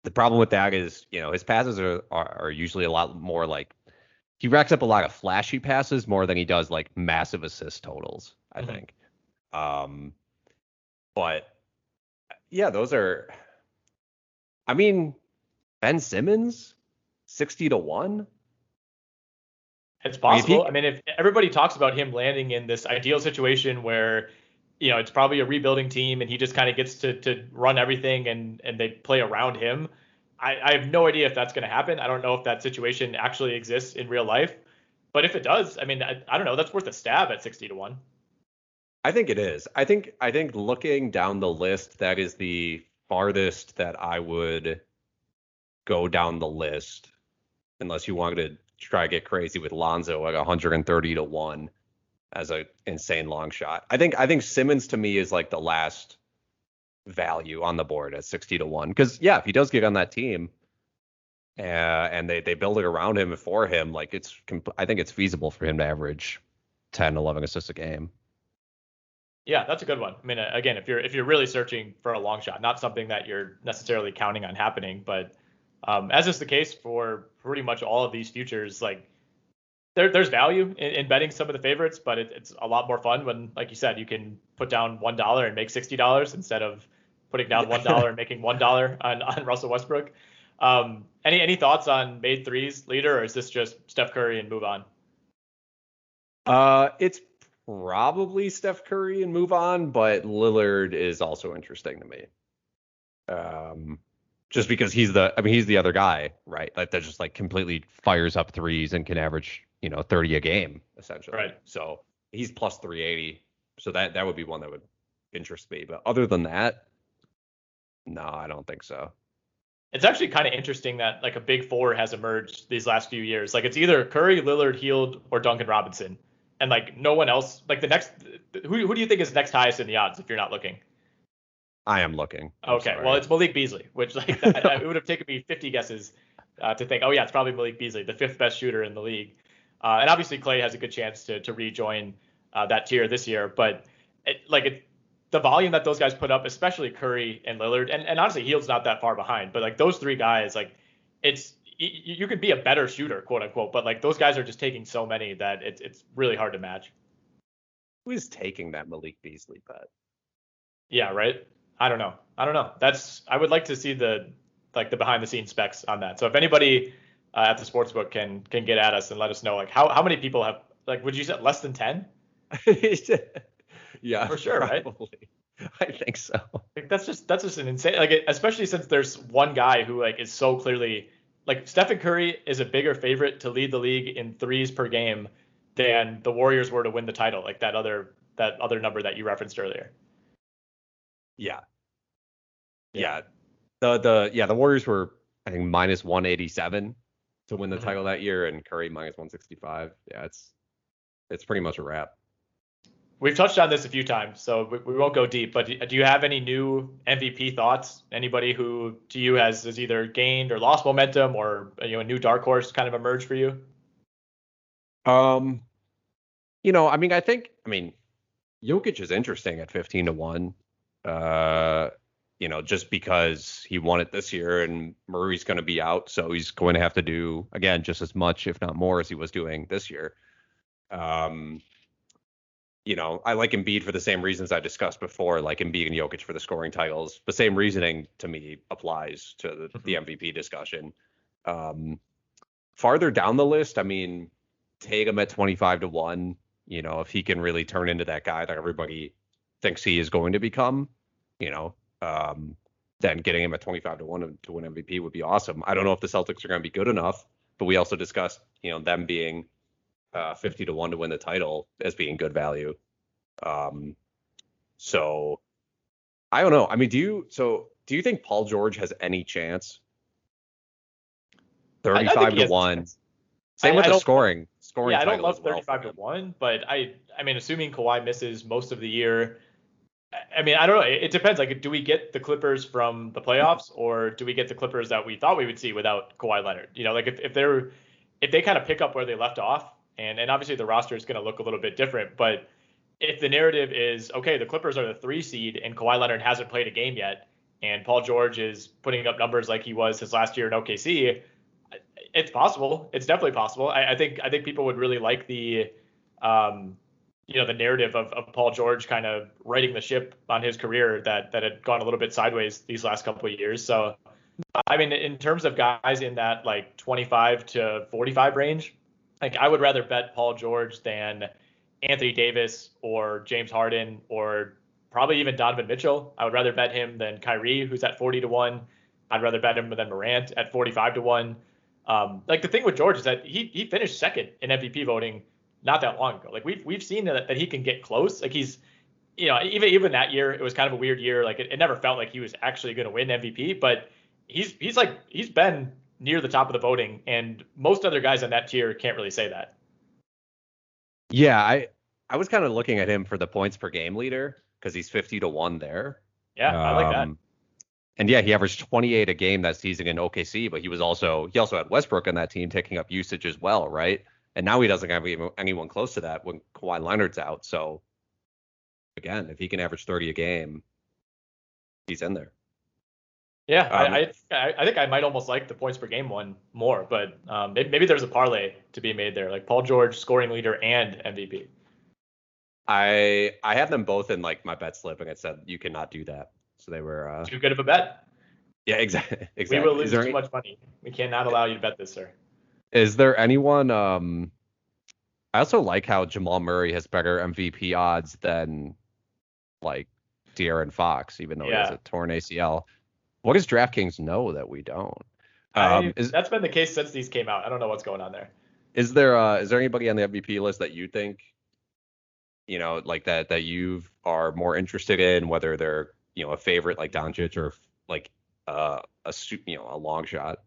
the problem with that is, you know, his passes are, are, are usually a lot more like he racks up a lot of flashy passes more than he does like massive assist totals, I Mhm. think. Um, but yeah, those are, I mean, Ben Simmons, 60 to one. It's I mean, if he- possible. I mean, if everybody talks about him landing in this ideal situation where, you know, it's probably a rebuilding team and he just kind of gets to to run everything and and they play around him. I, I have no idea if that's going to happen. I don't know if that situation actually exists in real life. But if it does, I mean, I, I don't know. That's worth a stab at 60 to 1. I think it is. I think I think looking down the list, that is the farthest that I would go down the list, unless you wanted to try to get crazy with Lonzo at 130 to one as a insane long shot. I think I think Simmons to me is like the last value on the board at 60 to one because yeah, if he does get on that team. Uh, and they, they build it around him for him. Like it's, I think it's feasible for him to average 10, 11 assists a game. Yeah, that's a good one. I mean, uh, again, if you're if you're really searching for a long shot, not something that you're necessarily counting on happening, but um, as is the case for pretty much all of these futures, like there, there's value in, in, betting some of the favorites, but it, it's a lot more fun when, like you said, you can put down one dollar and make sixty dollars instead of putting down one dollar and making one dollar on, on Russell Westbrook. Um, any any thoughts on made threes leader, or is this just Steph Curry and move on? Uh, it's probably Steph Curry and move on, but Lillard is also interesting to me. Um, just because he's the, I mean, he's the other guy, right? Like that just like completely fires up threes and can average, you know, 30 a game essentially. Right. So he's plus 380. So that that would be one that would interest me. But other than that, no, I don't think so. It's actually kind of interesting that like a big four has emerged these last few years. Like it's either Curry, Lillard, Hield, or Duncan Robinson, and like no one else. Like the next, who who do you think is next highest in the odds if you're not looking? I am looking. I'm okay, sorry. well it's Malik Beasley, which like that, it would have taken me 50 guesses uh, to think, oh yeah, it's probably Malik Beasley, the fifth best shooter in the league, uh, and obviously Klay has a good chance to to rejoin uh, that tier this year, but it, like it, the volume that those guys put up, especially Curry and Lillard, and, and honestly Hield's not that far behind, but like those three guys, like it's you, could be a better shooter, quote unquote, but like those guys are just taking so many that it's it's really hard to match. Who is taking that Malik Beasley bet? Yeah, right. I don't know. I don't know. That's I would like to see the like the behind the scenes specs on that. So if anybody uh, at the sportsbook can can get at us and let us know like how how many people have like would you say less than 10? yeah, For sure, right? I think so. Like that's just that's just an insane like especially since there's one guy who like is so clearly like Stephen Curry is a bigger favorite to lead the league in threes per game than the Warriors were to win the title, like that other that other number that you referenced earlier. Yeah. Yeah. The the yeah, the Warriors were I think minus 187 to win the Mhm. title that year and Curry minus 165. Yeah, it's it's pretty much a wrap. We've touched on this a few times, so we, we won't go deep. But do you have any new MVP thoughts? Anybody who to you has, has either gained or lost momentum, or you know a new dark horse kind of emerged for you? Um you know, I mean, I think I mean Jokic is interesting at 15 to 1. Uh you know, just because he won it this year and Murray's going to be out, so he's going to have to do again just as much, if not more, as he was doing this year. Um, you know, I like Embiid for the same reasons I discussed before, like Embiid and Jokic for the scoring titles. The same reasoning to me applies to the, the MVP discussion. Um, farther down the list, I mean, Tatum at 25 to 1. You know, if he can really turn into that guy that everybody thinks he is going to become, you know, um, then getting him at 25 to 1 to win MVP would be awesome. I don't know if the Celtics are going to be good enough, but we also discussed, you know, them being uh, 50 to 1 to win the title as being good value. Um, so I don't know. I mean, do you so do you think Paul George has any chance? I- I think 35 to 1. Same I- with I the scoring. Scoring Yeah, I don't love as well 35 to one, but I I mean, assuming Kawhi misses most of the year, I- mean, I don't know. It, it depends. Like, do we get the Clippers from the playoffs, or do we get the Clippers that we thought we would see without Kawhi Leonard? You know, like if if they're if they kind of pick up where they left off, and and obviously the roster is going to look a little bit different, but if the narrative is okay, the Clippers are the three seed and Kawhi Leonard hasn't played a game yet, and Paul George is putting up numbers like he was his last year in OKC, it's possible. It's definitely possible. I, I think I think people would really like the, um, you know, the narrative of, of Paul George kind of righting the ship on his career that that had gone a little bit sideways these last couple of years. So, I mean, in terms of guys in that like 25 to 45 range, like I would rather bet Paul George than Anthony Davis or James Harden or probably even Donovan Mitchell. I would rather bet him than Kyrie, who's at 40 to one. I'd rather bet him than Morant at 45 to one. Um, like the thing with George is that he he finished second in MVP voting not that long ago. Like we've we've seen that, that he can get close. Like he's you know even even that year it was kind of a weird year. Like it, it never felt like he was actually going to win MVP, but he's he's like he's been near the top of the voting, and most other guys on that tier can't really say that. Yeah, I I was kind of looking at him for the points per game leader because he's 50 to 1 there. Yeah, I like that. Um, And yeah, he averaged 28 a game that season in OKC, but he was also he also had Westbrook on that team taking up usage as well, right? And now he doesn't have any- anyone close to that when Kawhi Leonard's out. So again, if he can average 30 a game, he's in there. Yeah, Um, I, I I think I might almost like the points per game one more, but um, maybe, maybe there's a parlay to be made there, like Paul George scoring leader and MVP. I I had them both in like my bet slip, and it said you cannot do that. So they were. Uh, Too good of a bet. yeah, exactly. We will lose too any- much money. We cannot allow you to bet this, sir. Is there anyone? Um, I also like how Jamal Murray has better MVP odds than like De'Aaron Fox, even though he has a torn ACL. What does DraftKings know that we don't? Um, I, is that's been the case since these came out. I don't know what's going on there. is there uh is there anybody on the MVP list that you think, you know, like that that you are more interested in, whether they're you know a favorite like Doncic or like uh a you know a long shot?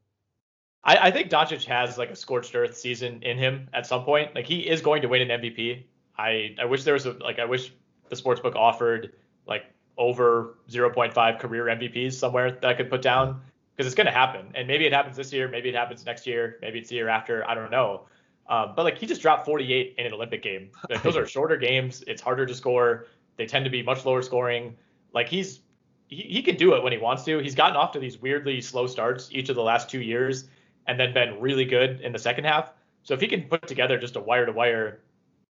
I, I think Doncic has like a scorched earth season in him at some point. Like he is going to win an MVP. I I wish there was a like I wish the sportsbook offered like over 0.5 career MVPs somewhere that I could put down because it's going to happen. And maybe it happens this year, maybe it happens next year, maybe it's the year after. I don't know. Um, but like he just dropped 48 in an Olympic game. Like, those are shorter games. It's harder to score. They tend to be much lower scoring. Like he's he, he can do it when he wants to. He's gotten off to these weirdly slow starts each of the last two years and then been really good in the second half. So if he can put together just a wire to wire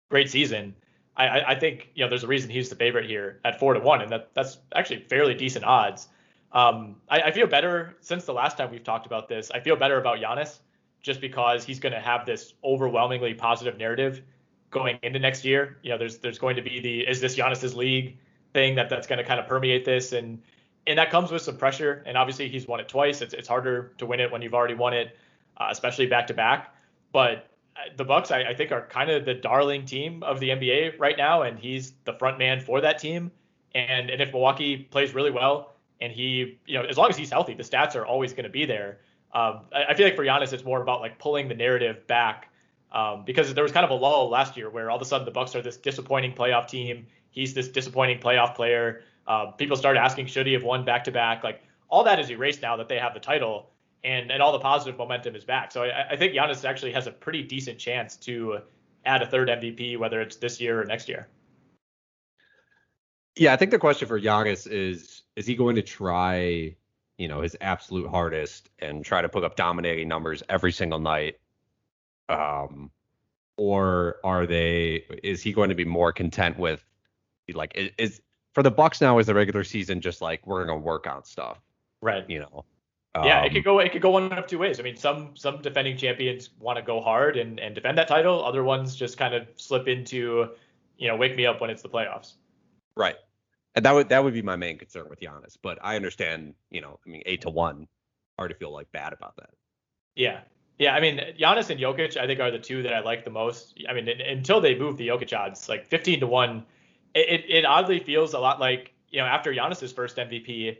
great season, I, I, think you know there's a reason he's the favorite here at four to one, and that that's actually fairly decent odds. Um, I, I feel better since the last time we've talked about this. I feel better about Giannis just because he's going to have this overwhelmingly positive narrative going into next year. You know, there's there's going to be the is this Giannis's league thing that that's going to kind of permeate this, and and that comes with some pressure. And obviously he's won it twice. It's it's harder to win it when you've already won it, uh, especially back to back. But the Bucks, I, I think, are kind of the darling team of the NBA right now, and he's the front man for that team. And and if Milwaukee plays really well, and he, you know, as long as he's healthy, the stats are always going to be there. Um, I, I feel like for Giannis, it's more about like pulling the narrative back um, because there was kind of a lull last year where all of a sudden the Bucks are this disappointing playoff team. He's this disappointing playoff player. Uh, people start asking should he have won back to back. Like all that is erased now that they have the title, and and all the positive momentum is back. So I, I think Giannis actually has a pretty decent chance to add a third MVP, whether it's this year or next year. Yeah, I think the question for Giannis is is he going to try, you know, his absolute hardest and try to put up dominating numbers every single night? Um or are they is he going to be more content with like is, is for the Bucks now is the regular season just like we're going to work on stuff, Right. you know? Yeah, it Um, could go it could go one of two ways. I mean, some some defending champions want to go hard and, and defend that title. Other ones just kind of slip into, you know, wake me up when it's the playoffs. Right. And that would that would be my main concern with Giannis. But I understand, you know, I mean eight to one, hard to feel like bad about that. Yeah. Yeah, I mean, Giannis and Jokic, I think, are the two that I like the most. I mean, un- until they move the Jokic odds, like 15 to 1, it, it, it oddly feels a lot like, you know, after Giannis's first MVP,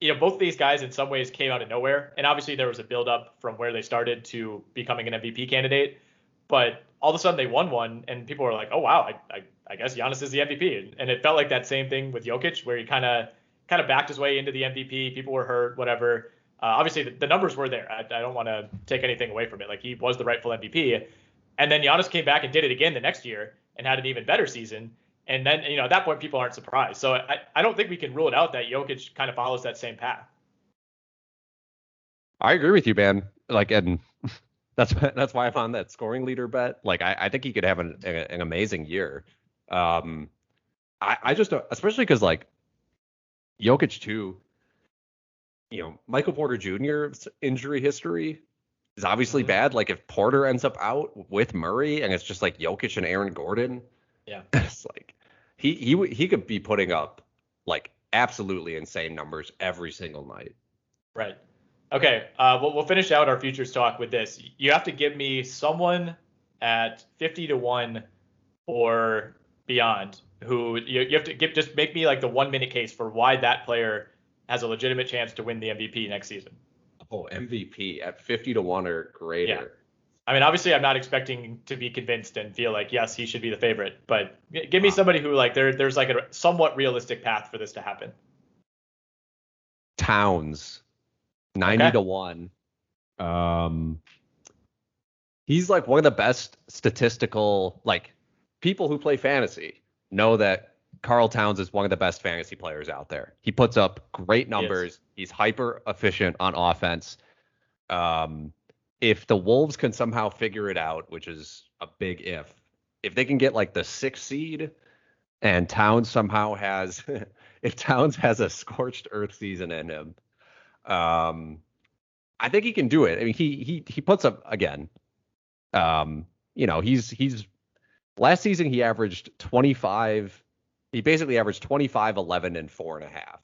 you know, both these guys in some ways came out of nowhere. And obviously there was a buildup from where they started to becoming an MVP candidate. But all of a sudden they won one, and people were like, oh, wow, I, I, I guess Giannis is the MVP. And it felt like that same thing with Jokic, where he kind of kind of backed his way into the MVP. People were hurt, whatever. Uh, obviously, the, the numbers were there. I, I don't want to take anything away from it. Like he was the rightful MVP, and then Giannis came back and did it again the next year and had an even better season. And then you know at that point people aren't surprised. So I, I don't think we can rule it out that Jokic kind of follows that same path. I agree with you, man. Like, and that's that's why I'm on that scoring leader bet. Like, I, I think he could have an an amazing year. Um, I I just don't- especially because like Jokic too. You know, Michael Porter Jr.'s injury history is obviously Mhm. bad. Like, if Porter ends up out with Murray and it's just like Jokic and Aaron Gordon, Yeah. it's like he he he could be putting up like absolutely insane numbers every single night. Right. Okay. Uh, we'll, we'll finish out our futures talk with this. You have to give me someone at 50 to 1 or beyond who you, you have to give, just make me like the one minute case for why that player has a legitimate chance to win the MVP next season. Oh, MVP at 50 to 1 or greater. Yeah. I mean, obviously, I'm not expecting to be convinced and feel like yes, he should be the favorite, but give me somebody who like there there's like a somewhat realistic path for this to happen. Towns 90 Okay. to 1. Um he's like one of the best statistical like people who play fantasy know that Carl Towns is one of the best fantasy players out there. He puts up great numbers. He's hyper efficient on offense. Um, if the Wolves can somehow figure it out, which is a big if, if they can get like the sixth seed and Towns somehow has, if Towns has a scorched earth season in him, um, I think he can do it. I mean, he he he puts up again. Um, you know, he's he's last season he averaged 25. He basically averaged 25, 11, and four and a half.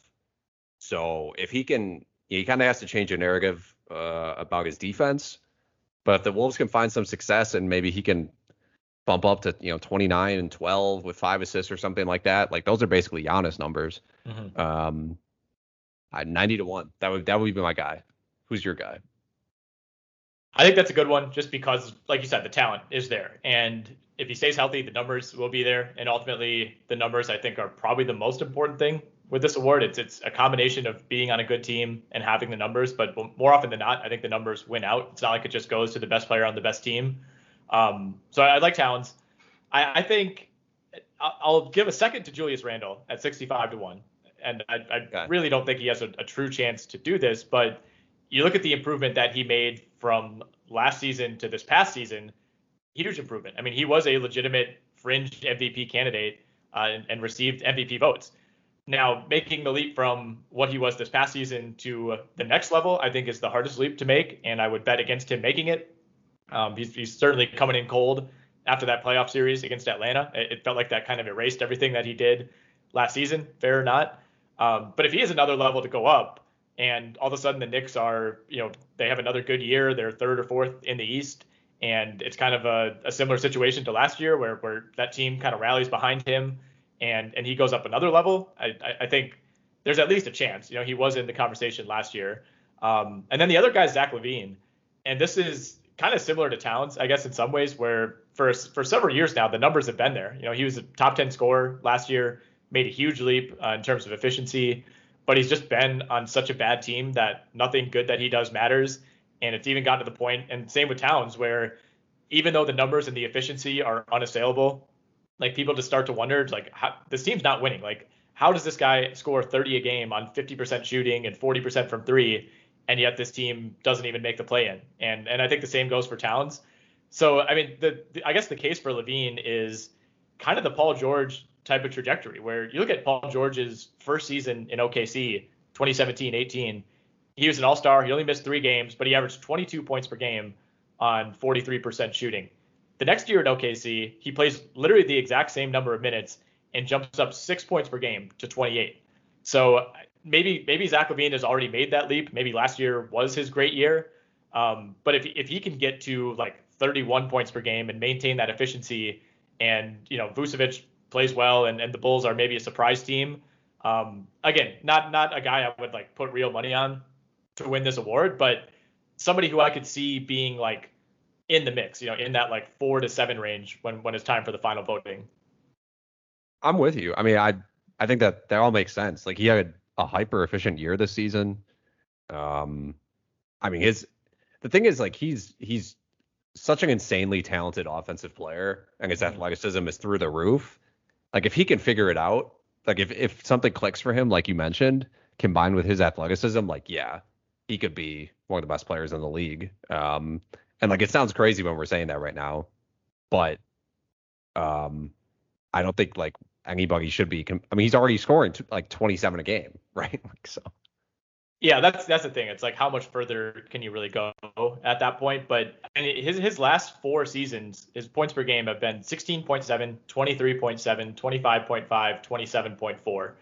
So if he can, he kind of has to change the narrative uh, about his defense. But if the Wolves can find some success and maybe he can bump up to you know 29 and 12 with five assists or something like that, like those are basically Giannis numbers. Mhm. Um, I 90 to one. That would that would be my guy. Who's your guy? I think that's a good one just because, like you said, the talent is there. And if he stays healthy, the numbers will be there. And ultimately, the numbers I think are probably the most important thing with this award. It's it's a combination of being on a good team and having the numbers, but more often than not, I think the numbers win out. It's not like it just goes to the best player on the best team. Um, so I, I like Towns. I, I think I'll, I'll give a second to Julius Randle at 65 to one, and I, I really don't think he has a, a true chance to do this. But you look at the improvement that he made from last season to this past season, huge improvement. I mean, he was a legitimate fringe MVP candidate uh, and, and received MVP votes. Now, making the leap from what he was this past season to the next level, I think is the hardest leap to make, and I would bet against him making it. Um, he's, he's certainly coming in cold after that playoff series against Atlanta. It, it felt like that kind of erased everything that he did last season, fair or not. Um, but if he has another level to go up, and all of a sudden the Knicks are, you know, they have another good year, they're third or fourth in the East, and it's kind of a, a similar situation to last year where where that team kind of rallies behind him, and and he goes up another level. I I, I think there's at least a chance. You know, he was in the conversation last year. Um, and then the other guy is Zach LaVine, and this is kind of similar to Towns, I guess, in some ways, where for for several years now the numbers have been there. You know, he was a top 10 scorer last year, made a huge leap uh, in terms of efficiency, but he's just been on such a bad team that nothing good that he does matters. And it's even gotten to the point, and same with Towns, where even though the numbers and the efficiency are unassailable, like people just start to wonder, like, how, this team's not winning. Like, how does this guy score 30 a game on 50% shooting and 40% from three, and yet this team doesn't even make the play in? And and I think the same goes for Towns. So I mean, the, the I guess the case for LaVine is kind of the Paul George type of trajectory, where you look at Paul George's first season in OKC, 2017-18. He was an All-Star. He only missed three games, but he averaged 22 points per game on 43% shooting. The next year at OKC, he plays literally the exact same number of minutes and jumps up six points per game to 28. So maybe maybe Zach LaVine has already made that leap. Maybe last year was his great year. Um, but if if he can get to like 31 points per game and maintain that efficiency, and you know Vucevic plays well, and, and the Bulls are maybe a surprise team. Um, again, not not a guy I would like put real money on to win this award, but somebody who I could see being like in the mix, you know, in that like four to seven range when when it's time for the final voting. I'm with you. I mean, I I think that that all makes sense. Like he had a hyper efficient year this season. Um, I mean, his the thing is like he's he's such an insanely talented offensive player, and his athleticism is through the roof. Like if he can figure it out, like if if something clicks for him, like you mentioned, combined with his athleticism, like yeah, he could be one of the best players in the league. Um, and like it sounds crazy when we're saying that right now, but um, I don't think like anybody should be. Com- I mean, he's already scoring t- like 27 a game, right? Like so. Yeah, that's that's the thing. It's like how much further can you really go at that point? But his his last four seasons, his points per game have been 16.7, 23.7, 25.5, 27.4.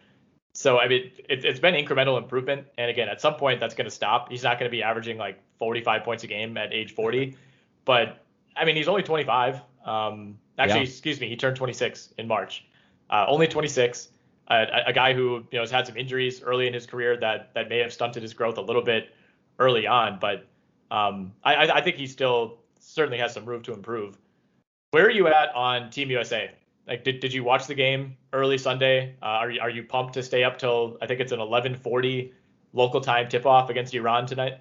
So I mean, it, it's been incremental improvement. And again, at some point, that's going to stop. He's not going to be averaging like 45 points a game at age 40. But I mean, he's only 25. Um, actually, Yeah. excuse me, he turned 26 in March. Uh, only 26 a, a guy who you know has had some injuries early in his career that that may have stunted his growth a little bit early on, but um, I, I I think he still certainly has some room to improve. Where are you at on Team USA? Like, did, did you watch the game early Sunday? Uh, are you are you pumped to stay up till I think it's an 11:40 local time tip off against Iran tonight?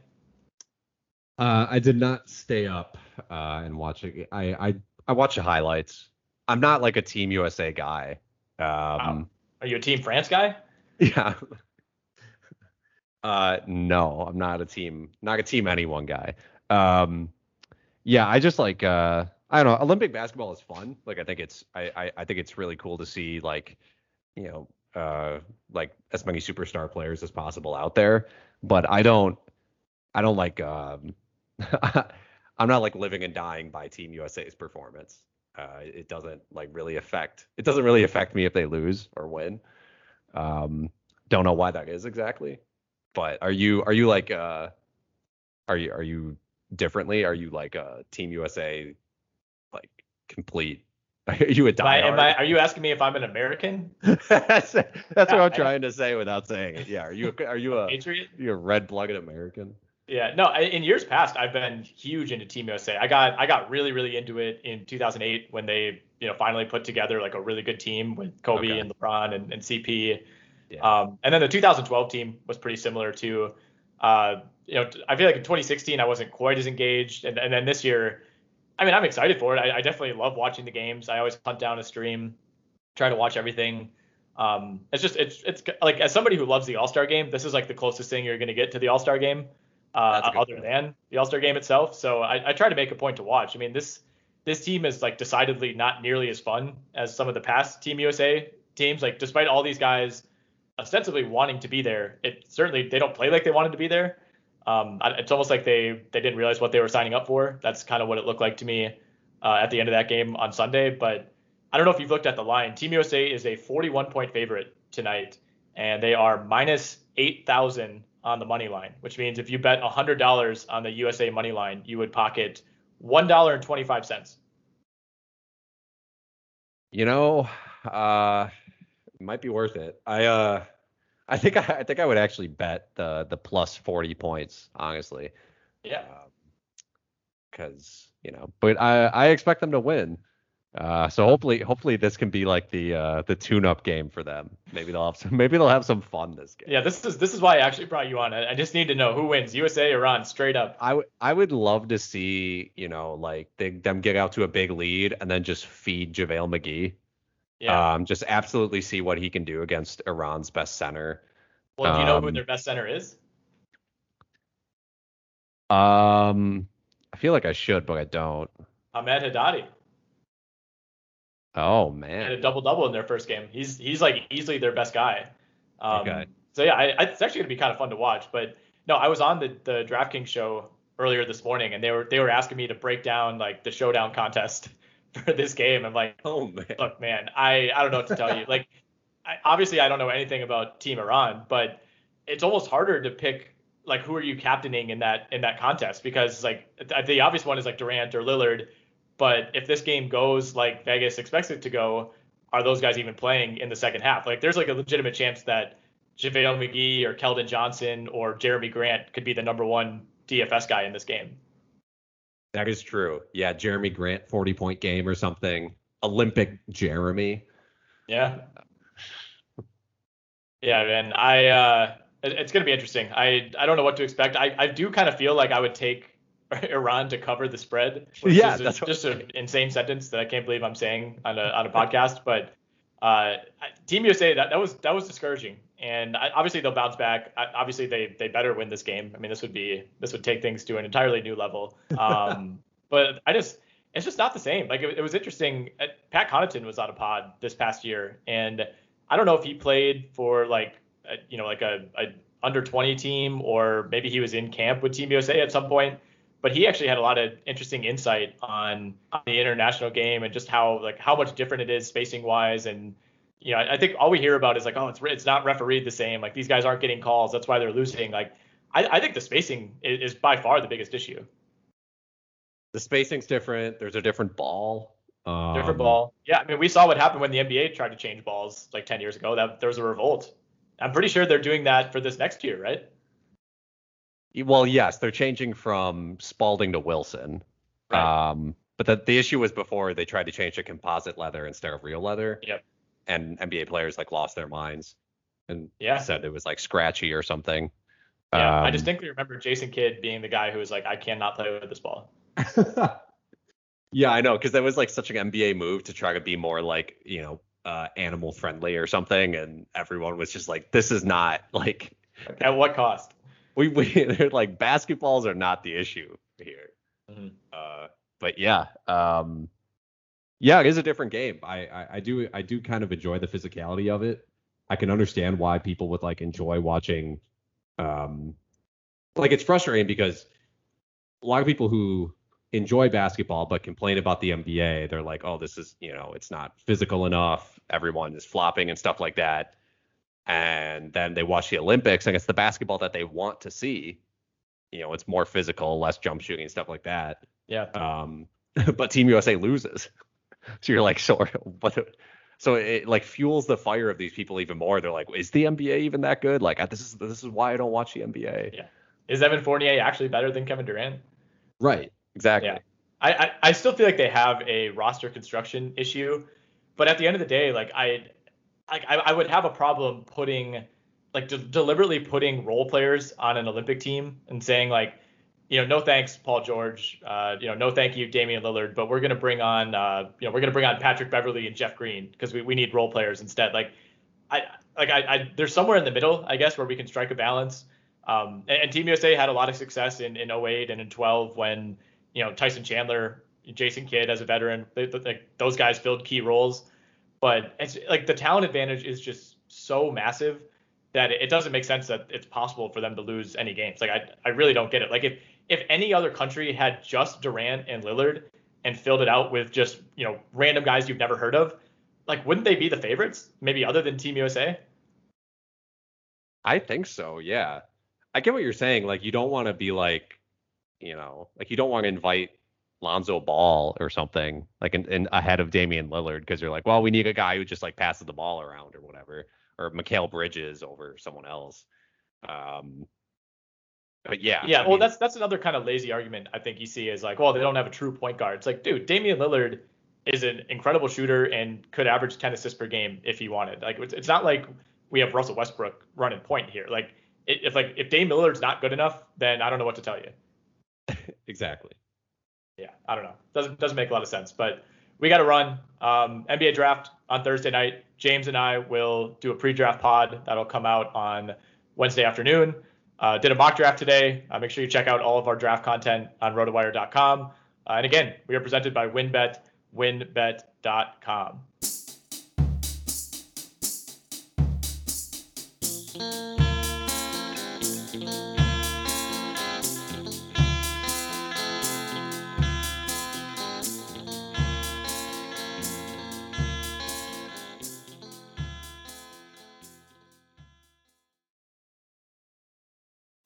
Uh, I did not stay up uh, and watch it. I, I I watch the highlights. I'm not like a Team USA guy. Um, Are you a Team France guy? Yeah. Uh, no, I'm not a team, not a team anyone guy. Um, yeah, I just like, uh, I don't know. Olympic basketball is fun. Like, I think it's, I, I, I think it's really cool to see like, you know, uh, like as many superstar players as possible out there. But I don't, I don't like, um, I'm not like living and dying by Team USA's performance. Uh, it doesn't like really affect, it doesn't really affect me if they lose or win. Um, don't know why that is exactly but are you are you like uh are you are you differently are you like a team usa complete are you a I, am I, are you asking me if I'm an American that's, that's what i'm trying to say without saying it yeah are you a, are you a Patriot? you a red-blooded american Yeah, no. I, in years past, I've been huge into Team USA. I got I got really really into it in 2008 when they you know finally put together like a really good team with Kobe Okay. and LeBron and, and CP. Yeah. Um, and then the 2012 team was pretty similar to. Uh, you know, I feel like in 2016 I wasn't quite as engaged, and, and then this year, I mean, I'm excited for it. I, I definitely love watching the games. I always hunt down a stream, try to watch everything. Um, it's just it's it's like as somebody who loves the All Star game, this is like the closest thing you're going to get to the All Star game, uh, That's a good other point. than the All Star game itself. So I, I try to make a point to watch. I mean this this team is like decidedly not nearly as fun as some of the past Team USA teams. Like despite all these guys ostensibly wanting to be there, it certainly they don't play like they wanted to be there. Um, it's almost like they they didn't realize what they were signing up for. That's kind of what it looked like to me uh, at the end of that game on Sunday. But I don't know if you've looked at the line. Team USA is a 41 point favorite tonight, and they are minus 8,000 on the money line, which means if you bet $100 on the USA money line, you would pocket $1.25. you know uh might be worth it i uh i think i, I think i would actually bet the the plus 40 points honestly Yeah. because you know, but I I expect them to win. Uh, so hopefully hopefully this can be like the uh, the tune-up game for them. Maybe they'll have some maybe they'll have some fun this game. Yeah, this is this is why I actually brought you on. I, I just need to know who wins, USA or Iran, straight up. I would I would love to see you know like they, them get out to a big lead and then just feed JaVale McGee. Yeah. Um, just absolutely see what he can do against Iran's best center. well, do you know who um, their best center is? Um, I feel like I should, but I don't. Hamed Haddadi. Oh man. Had a double double in their first game. He's he's like easily their best guy. Um, Okay. So yeah, I, I, it's actually gonna be kind of fun to watch. But no, I was on the the DraftKings show earlier this morning, and they were they were asking me to break down like the showdown contest for this game. I'm like, Oh man. look, man, I I don't know what to tell you. Like, I, obviously I don't know anything about Team Iran, but it's almost harder to pick like who are you captaining in that in that contest because like the obvious one is like Durant or Lillard, but if this game goes like Vegas expects it to go, are those guys even playing in the second half? Like, there's like a legitimate chance that JaVale McGee or Keldon Johnson or Jerami Grant could be the number one DFS guy in this game. That is true. Yeah, Jerami Grant 40 point game or something. Olympic Jerami. Yeah. Yeah, man. I uh it's gonna be interesting. I I don't know what to expect. I, I do kind of feel like I would take Iran to cover the spread. Which Yeah, is that's just an insane sentence that I can't believe I'm saying on a on a podcast. But uh, Team USA that, that was that was discouraging, and I, obviously they'll bounce back. I, obviously they they better win this game. I mean, this would be this would take things to an entirely new level. Um, but I just it's just not the same. Like it, it was interesting. uh, Pat Connaughton was on a pod this past year, and I don't know if he played for like a, you know like a, a under 20 team or maybe he was in camp with Team USA at some point. But he actually had a lot of interesting insight on, on the international game and just how like how much different it is spacing wise and you know I, think all we hear about is like oh it's it's not refereed the same like these guys aren't getting calls that's why they're losing like I, I think the spacing is, is by far the biggest issue The spacing's different. There's a different ball. Um, different ball yeah I mean we saw what happened when the NBA tried to change balls like 10 years ago that there was a revolt I'm pretty sure they're doing that for this next year right Well, yes, they're changing from Spalding to Wilson. Right. Um, but the, the issue was before they tried to change to composite leather instead of real leather. Yep. And NBA players like lost their minds and Yeah. said it was like scratchy or something. Yeah, I Um, distinctly remember Jason Kidd being the guy who was like, I cannot play with this ball. yeah, I know, because that was like such an NBA move to try to be more like, you know, uh, animal friendly or something, and everyone was just like, "This is not like." At what cost? We we they're like basketballs are not the issue here. Mhm. Uh, but yeah, um, yeah, it is a different game. I, I I do I do kind of enjoy the physicality of it. I can understand why people would like enjoy watching. Um, like it's frustrating because a lot of people who enjoy basketball but complain about the NBA, they're like, oh, this is you know, it's not physical enough. Everyone is flopping and stuff like that. And then they watch the Olympics and it's the basketball that they want to see. You know, it's more physical, less jump shooting, stuff like that. Yeah. Um, but Team USA loses. So you're like, so what? So it like fuels the fire of these people even more. They're like, is the NBA even that good? Like, this is this is why I don't watch the NBA. Yeah. Is Evan Fournier actually better than Kevin Durant? Right. Exactly. Yeah. I, I, I still feel like they have a roster construction issue, but at the end of the day, like I, I, I would have a problem putting, like de- deliberately putting role players on an Olympic team and saying like, you know, no thanks, Paul George. Uh, you know, no thank you, Damian Lillard. But we're gonna bring on, uh, you know, we're gonna bring on Patrick Beverley and Jeff Green because we, we need role players instead. Like, I like I, I there's somewhere in the middle, I guess, where we can strike a balance. Um, and, and Team USA had a lot of success in in 08 and in 12 when you know Tyson Chandler, Jason Kidd as a veteran, they, they- those guys filled key roles. But it's like the talent advantage is just so massive that it doesn't make sense that it's possible for them to lose any games. Like I I really don't get it. Like if if any other country had just Durant and Lillard and filled it out with just you know random guys you've never heard of, like wouldn't they be the favorites? Maybe other than Team USA. I think so. Yeah. I get what you're saying. Like, you don't want to be like, you know, like you don't want to invite Lonzo Ball or something like in, in ahead of Damian Lillard because you're like, well, we need a guy who just like passes the ball around or whatever, or Mikal Bridges over someone else. Um, but yeah, Yeah, I well, mean, that's that's another kind of lazy argument I think you see is like, well, they don't have a true point guard. It's like, dude, Damian Lillard is an incredible shooter and could average 10 assists per game if he wanted. Like, it's, it's not like we have Russell Westbrook running point here. Like, it, if like if Dame Lillard's not good enough, then I don't know what to tell you. exactly. Yeah, I don't know. Doesn't doesn't make a lot of sense. But we got to run. Um, NBA draft on Thursday night. James and I will do a pre-draft pod that'll come out on Wednesday afternoon. Uh, did a mock draft today. Uh, make sure you check out all of our draft content on rotowire.com. Uh, and again, we are presented by WynnBET, wynnbet.com.